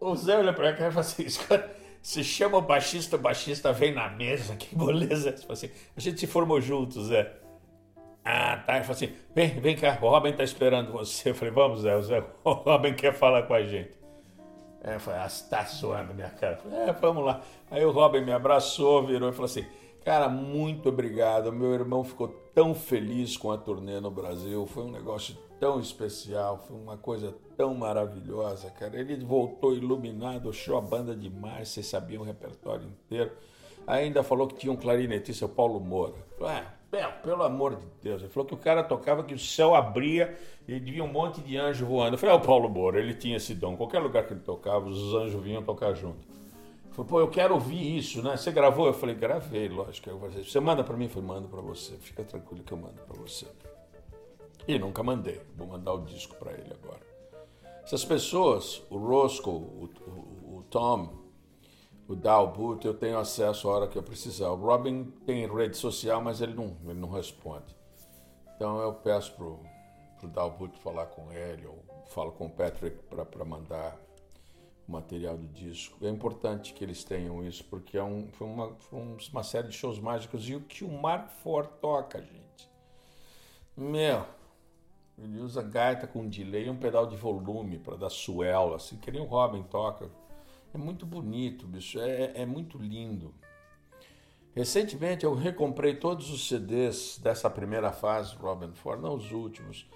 O Zé olha pra cá e falou assim, escuta, se chama o baixista, o baixista vem na mesa, que beleza. Assim, a gente se formou juntos, Zé. Ah, tá. Ele falou assim, vem, vem cá, o Robin tá esperando você. Eu falei, vamos, Zé, o Zé, o Robin quer falar com a gente. É, falei, ah, você tá suando minha cara. Falei, é, vamos lá. Aí o Robin me abraçou, virou e falou assim, cara, muito obrigado. Meu irmão ficou tão feliz com a turnê no Brasil. Foi um negócio tão especial, foi uma coisa tão maravilhosa, cara. Ele voltou iluminado, achou a banda demais, vocês sabiam o repertório inteiro. Ainda falou que tinha um clarinetista, o Paulo Moura. Pelo amor de Deus. Ele falou que o cara tocava, que o céu abria e via um monte de anjo voando. Eu falei, é o Paulo Moura, ele tinha esse dom. Qualquer lugar que ele tocava, os anjos vinham tocar junto. Ele falou, pô, eu quero ouvir isso, né? Você gravou? Eu falei, gravei, lógico. Você manda para mim? Eu falei, mando para você. Fica tranquilo que eu mando para você. E nunca mandei. Vou mandar o disco para ele agora. Essas pessoas, o Roscoe, o, o, o Tom, o Dalbut, eu tenho acesso a hora que eu precisar. O Robin tem rede social, mas ele não, ele não responde. Então eu peço pro, pro Dalbut falar com ele, ou falo com o Patrick para mandar o material do disco. É importante que eles tenham isso, porque é um, foi, uma, foi uma série de shows mágicos. E o que o Mark Ford toca, gente? Meu, ele usa gaita com delay e um pedal de volume para dar swell, assim, que nem o Robin toca. É muito bonito, bicho, é, é muito lindo. Recentemente eu recomprei todos os CDs dessa primeira fase, Robin Ford, não os últimos.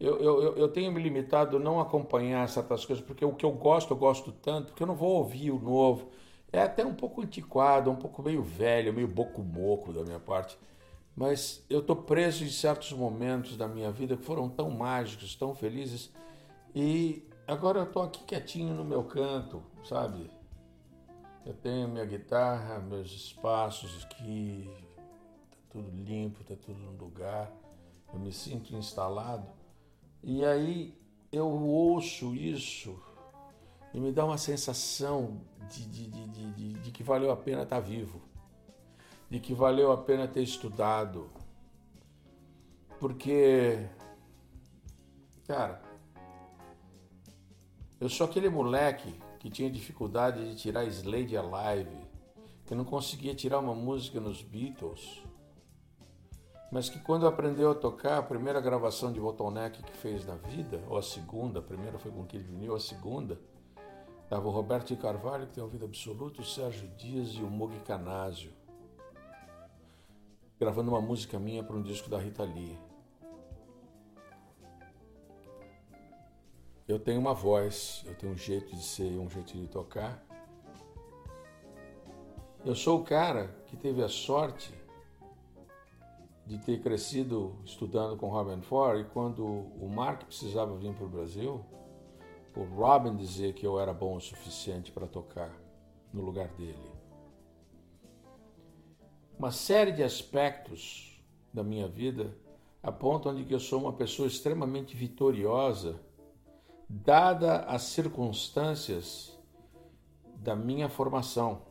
Eu, eu, eu tenho me limitado a não acompanhar certas coisas, porque o que eu gosto, eu gosto tanto, que eu não vou ouvir o novo. É até um pouco antiquado, um pouco meio velho, meio boco-moco da minha parte. Mas eu estou preso em certos momentos da minha vida que foram tão mágicos, tão felizes, e Agora eu estou aqui quietinho no meu canto, sabe? Eu tenho minha guitarra, meus espaços aqui, tá tudo limpo, tá tudo no lugar. Eu me sinto instalado. E aí eu ouço isso e me dá uma sensação de, de, de, de, de que valeu a pena estar tá vivo, de que valeu a pena ter estudado. Porque, cara, eu sou aquele moleque que tinha dificuldade de tirar Slade Alive, que não conseguia tirar uma música nos Beatles, mas que quando aprendeu a tocar, a primeira gravação de bottleneck que fez na vida, ou a segunda, a primeira foi com Kid Vinil, a segunda, estava o Roberto Carvalho, que tem ouvido absoluto, o Sérgio Dias e o Mogi Canásio, gravando uma música minha para um disco da Rita Lee. Eu tenho uma voz, eu tenho um jeito de ser, um jeito de tocar. Eu sou o cara que teve a sorte de ter crescido estudando com Robin Ford e quando o Mark precisava vir para o Brasil, o Robin dizia que eu era bom o suficiente para tocar no lugar dele. Uma série de aspectos da minha vida apontam de que eu sou uma pessoa extremamente vitoriosa dada as circunstâncias da minha formação.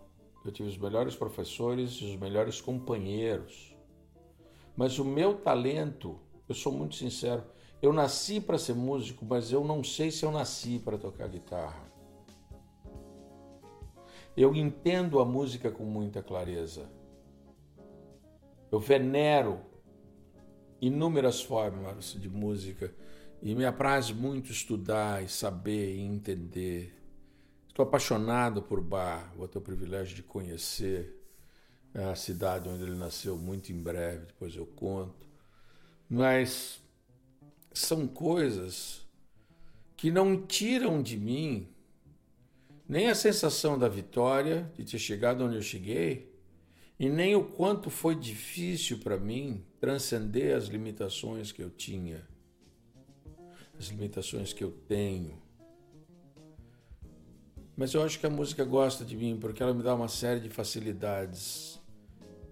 Eu tive os melhores professores e os melhores companheiros. Mas o meu talento, eu sou muito sincero, eu nasci para ser músico, mas eu não sei se eu nasci para tocar guitarra. Eu entendo a música com muita clareza. Eu venero inúmeras formas de música e me apraz muito estudar e saber e entender. Estou apaixonado por Bar, vou ter o privilégio de conhecer a cidade onde ele nasceu muito em breve, depois eu conto. Mas são coisas que não tiram de mim nem a sensação da vitória, de ter chegado onde eu cheguei, e nem o quanto foi difícil para mim transcender as limitações que eu tinha as limitações que eu tenho. Mas eu acho que a música gosta de mim porque ela me dá uma série de facilidades.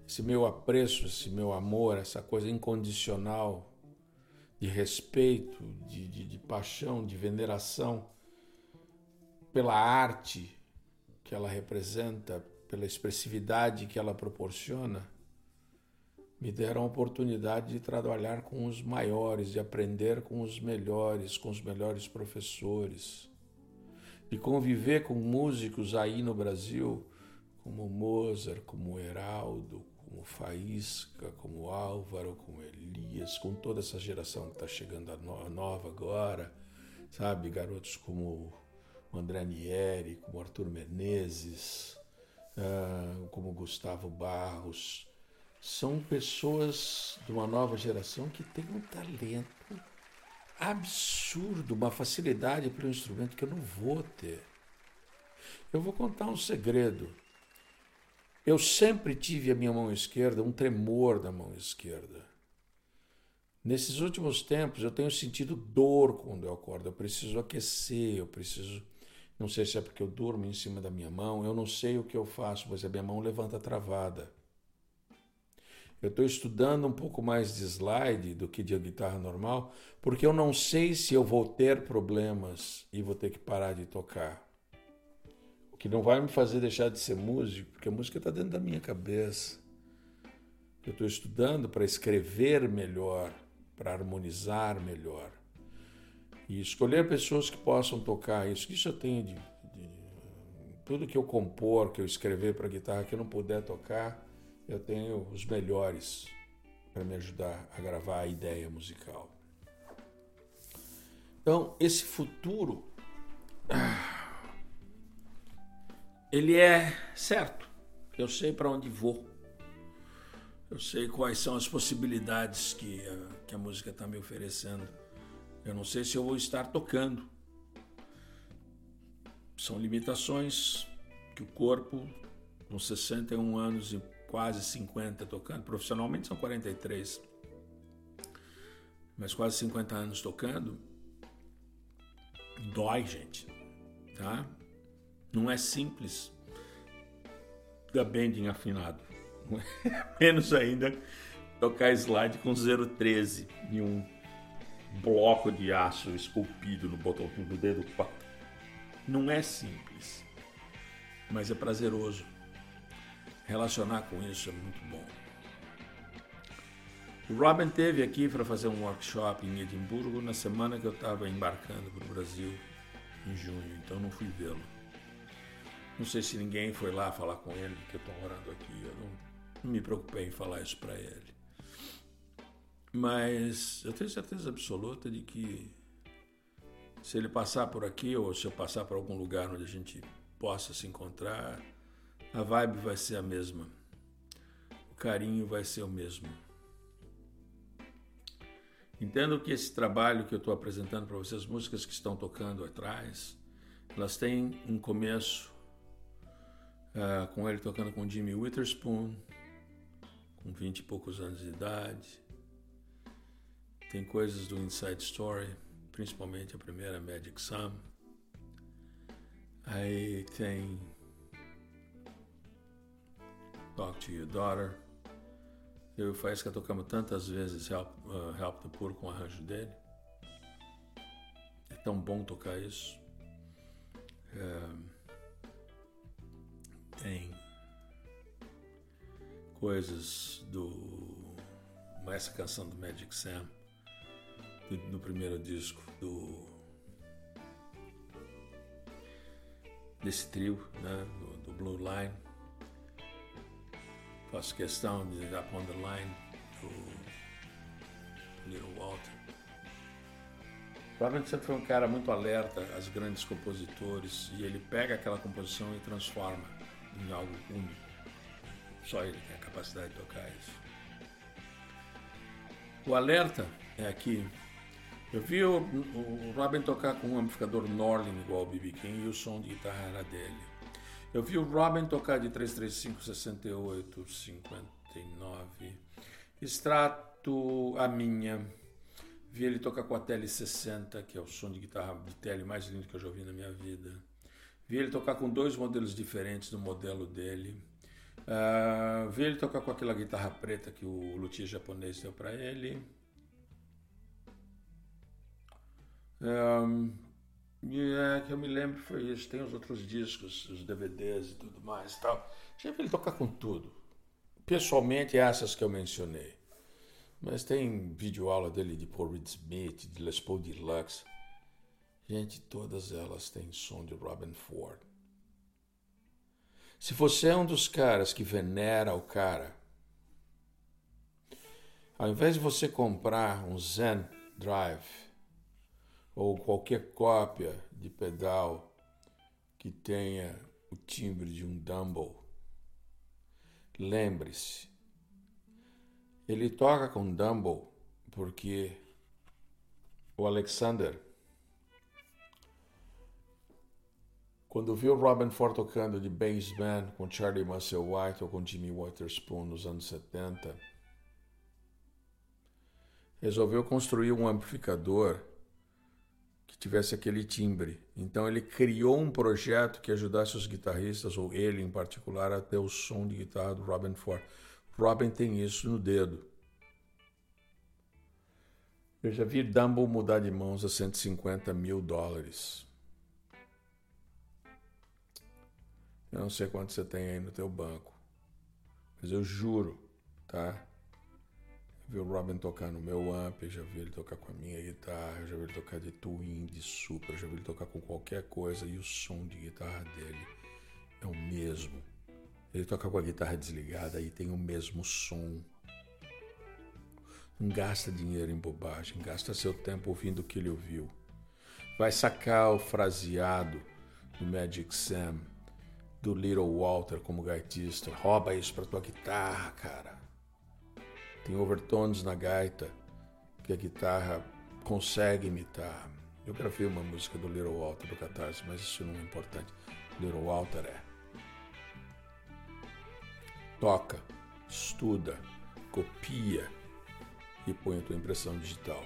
Esse meu apreço, esse meu amor, essa coisa incondicional de respeito, de, de, de paixão, de veneração pela arte que ela representa, pela expressividade que ela proporciona, me deram a oportunidade de trabalhar com os maiores, de aprender com os melhores, com os melhores professores, de conviver com músicos aí no Brasil, como Mozart, como Heraldo, como Faísca, como Álvaro, como Elias, com toda essa geração que está chegando a nova agora, sabe? Garotos como André Nieri, como Arthur Menezes, ah, como Gustavo Barros, são pessoas de uma nova geração que têm um talento absurdo, uma facilidade para o instrumento que eu não vou ter. Eu vou contar um segredo. Eu sempre tive a minha mão esquerda, um tremor da mão esquerda. Nesses últimos tempos eu tenho sentido dor quando eu acordo. Eu preciso aquecer, eu preciso. Não sei se é porque eu durmo em cima da minha mão, eu não sei o que eu faço, mas a minha mão levanta travada. Eu estou estudando um pouco mais de slide do que de guitarra normal, porque eu não sei se eu vou ter problemas e vou ter que parar de tocar. O que não vai me fazer deixar de ser músico, porque a música está dentro da minha cabeça. Eu estou estudando para escrever melhor, para harmonizar melhor. E escolher pessoas que possam tocar isso. Isso eu tenho de, de tudo que eu compor, que eu escrever para guitarra que eu não puder tocar eu tenho os melhores para me ajudar a gravar a ideia musical. Então, esse futuro ele é certo. Eu sei para onde vou. Eu sei quais são as possibilidades que a, que a música está me oferecendo. Eu não sei se eu vou estar tocando. São limitações que o corpo, com 61 anos e quase 50 tocando, profissionalmente são 43, mas quase 50 anos tocando, dói, gente, tá? Não é simples da bending afinado, menos ainda tocar slide com 013 e um bloco de aço esculpido no botão do dedo 4. Não é simples, mas é prazeroso relacionar com isso é muito bom. O Robin teve aqui para fazer um workshop em Edimburgo na semana que eu estava embarcando para o Brasil, em junho, então não fui vê-lo. Não sei se ninguém foi lá falar com ele, porque eu estou morando aqui, eu não, não me preocupei em falar isso para ele. Mas eu tenho certeza absoluta de que se ele passar por aqui ou se eu passar por algum lugar onde a gente possa se encontrar, a vibe vai ser a mesma. O carinho vai ser o mesmo. Entendo que esse trabalho que eu estou apresentando para vocês, as músicas que estão tocando atrás, elas têm um começo uh, com ele tocando com Jimmy Witherspoon, com vinte e poucos anos de idade. Tem coisas do Inside Story, principalmente a primeira Magic Sam. Aí tem Talk to Your Daughter. Eu e o Faísca tocamos tantas vezes Help, uh, Help the Poor com o arranjo dele. É tão bom tocar isso. É, tem coisas do. Essa canção do Magic Sam, do, do primeiro disco do. desse trio, né, do, do Blue Line Faço questão de dar on the line do Little Walter. Robin sempre foi um cara muito alerta às grandes compositores e ele pega aquela composição e transforma em algo único. Só ele tem a capacidade de tocar isso. O alerta é aqui. Eu vi o, o Robin tocar com um amplificador Norlin igual ao BB King e o som de guitarra era dele. Eu vi o Robin tocar de 335, 68, 59. Extrato a minha. Vi ele tocar com a Tele 60, que é o som de guitarra de tele mais lindo que eu já ouvi na minha vida. Vi ele tocar com dois modelos diferentes do modelo dele. Uh, vi ele tocar com aquela guitarra preta que o luthier japonês deu para ele. Um, É, que eu me lembro foi isso. Tem os outros discos, os DVDs e tudo mais e tal. Já vi ele tocar com tudo. Pessoalmente, essas que eu mencionei. Mas tem vídeo aula dele de Paul Reed Smith, de Les Paul Deluxe. Gente, todas elas têm som de Robin Ford. Se você é um dos caras que venera o cara, ao invés de você comprar um Zen Drive ou qualquer cópia de pedal que tenha o timbre de um Dumble, lembre-se, ele toca com Dumble porque o Alexander Quando viu Robin Ford tocando de bass band com Charlie Muscle White ou com Jimmy Witherspoon nos anos 70, resolveu construir um amplificador que tivesse aquele timbre. Então ele criou um projeto que ajudasse os guitarristas, ou ele em particular, a ter o som de guitarra do Robin Ford. Robin tem isso no dedo. Eu já vi Dumble mudar de mãos a 150 mil dólares. Eu não sei quanto você tem aí no teu banco. Mas eu juro, tá? Vi o Robin tocar no meu amp, já vi ele tocar com a minha guitarra, já vi ele tocar de twin, de super, eu já vi ele tocar com qualquer coisa e o som de guitarra dele é o mesmo. Ele toca com a guitarra desligada e tem o mesmo som. Não gasta dinheiro em bobagem, gasta seu tempo ouvindo o que ele ouviu. Vai sacar o fraseado do Magic Sam do Little Walter como gaitista. Rouba isso pra tua guitarra, cara. Tem overtones na gaita que a guitarra consegue imitar. Eu gravei uma música do Little Walter do Catarse, mas isso não é importante. Little Walter é. Toca, estuda, copia e põe a tua impressão digital.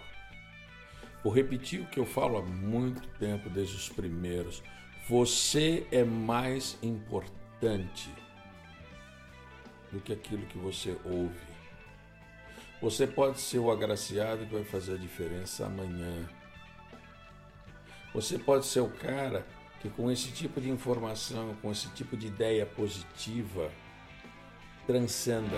Vou repetir o que eu falo há muito tempo, desde os primeiros. Você é mais importante do que aquilo que você ouve. Você pode ser o agraciado que vai fazer a diferença amanhã. Você pode ser o cara que, com esse tipo de informação, com esse tipo de ideia positiva, transcenda.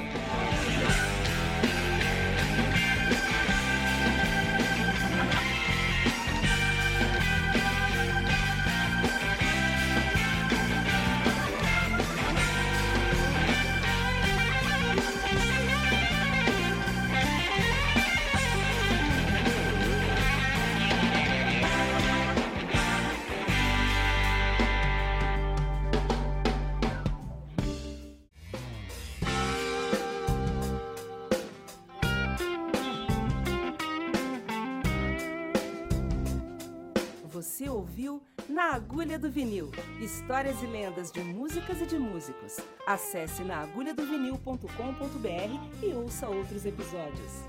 Histórias e lendas de músicas e de músicos. Acesse naagulhadovinil.com.br e ouça outros episódios.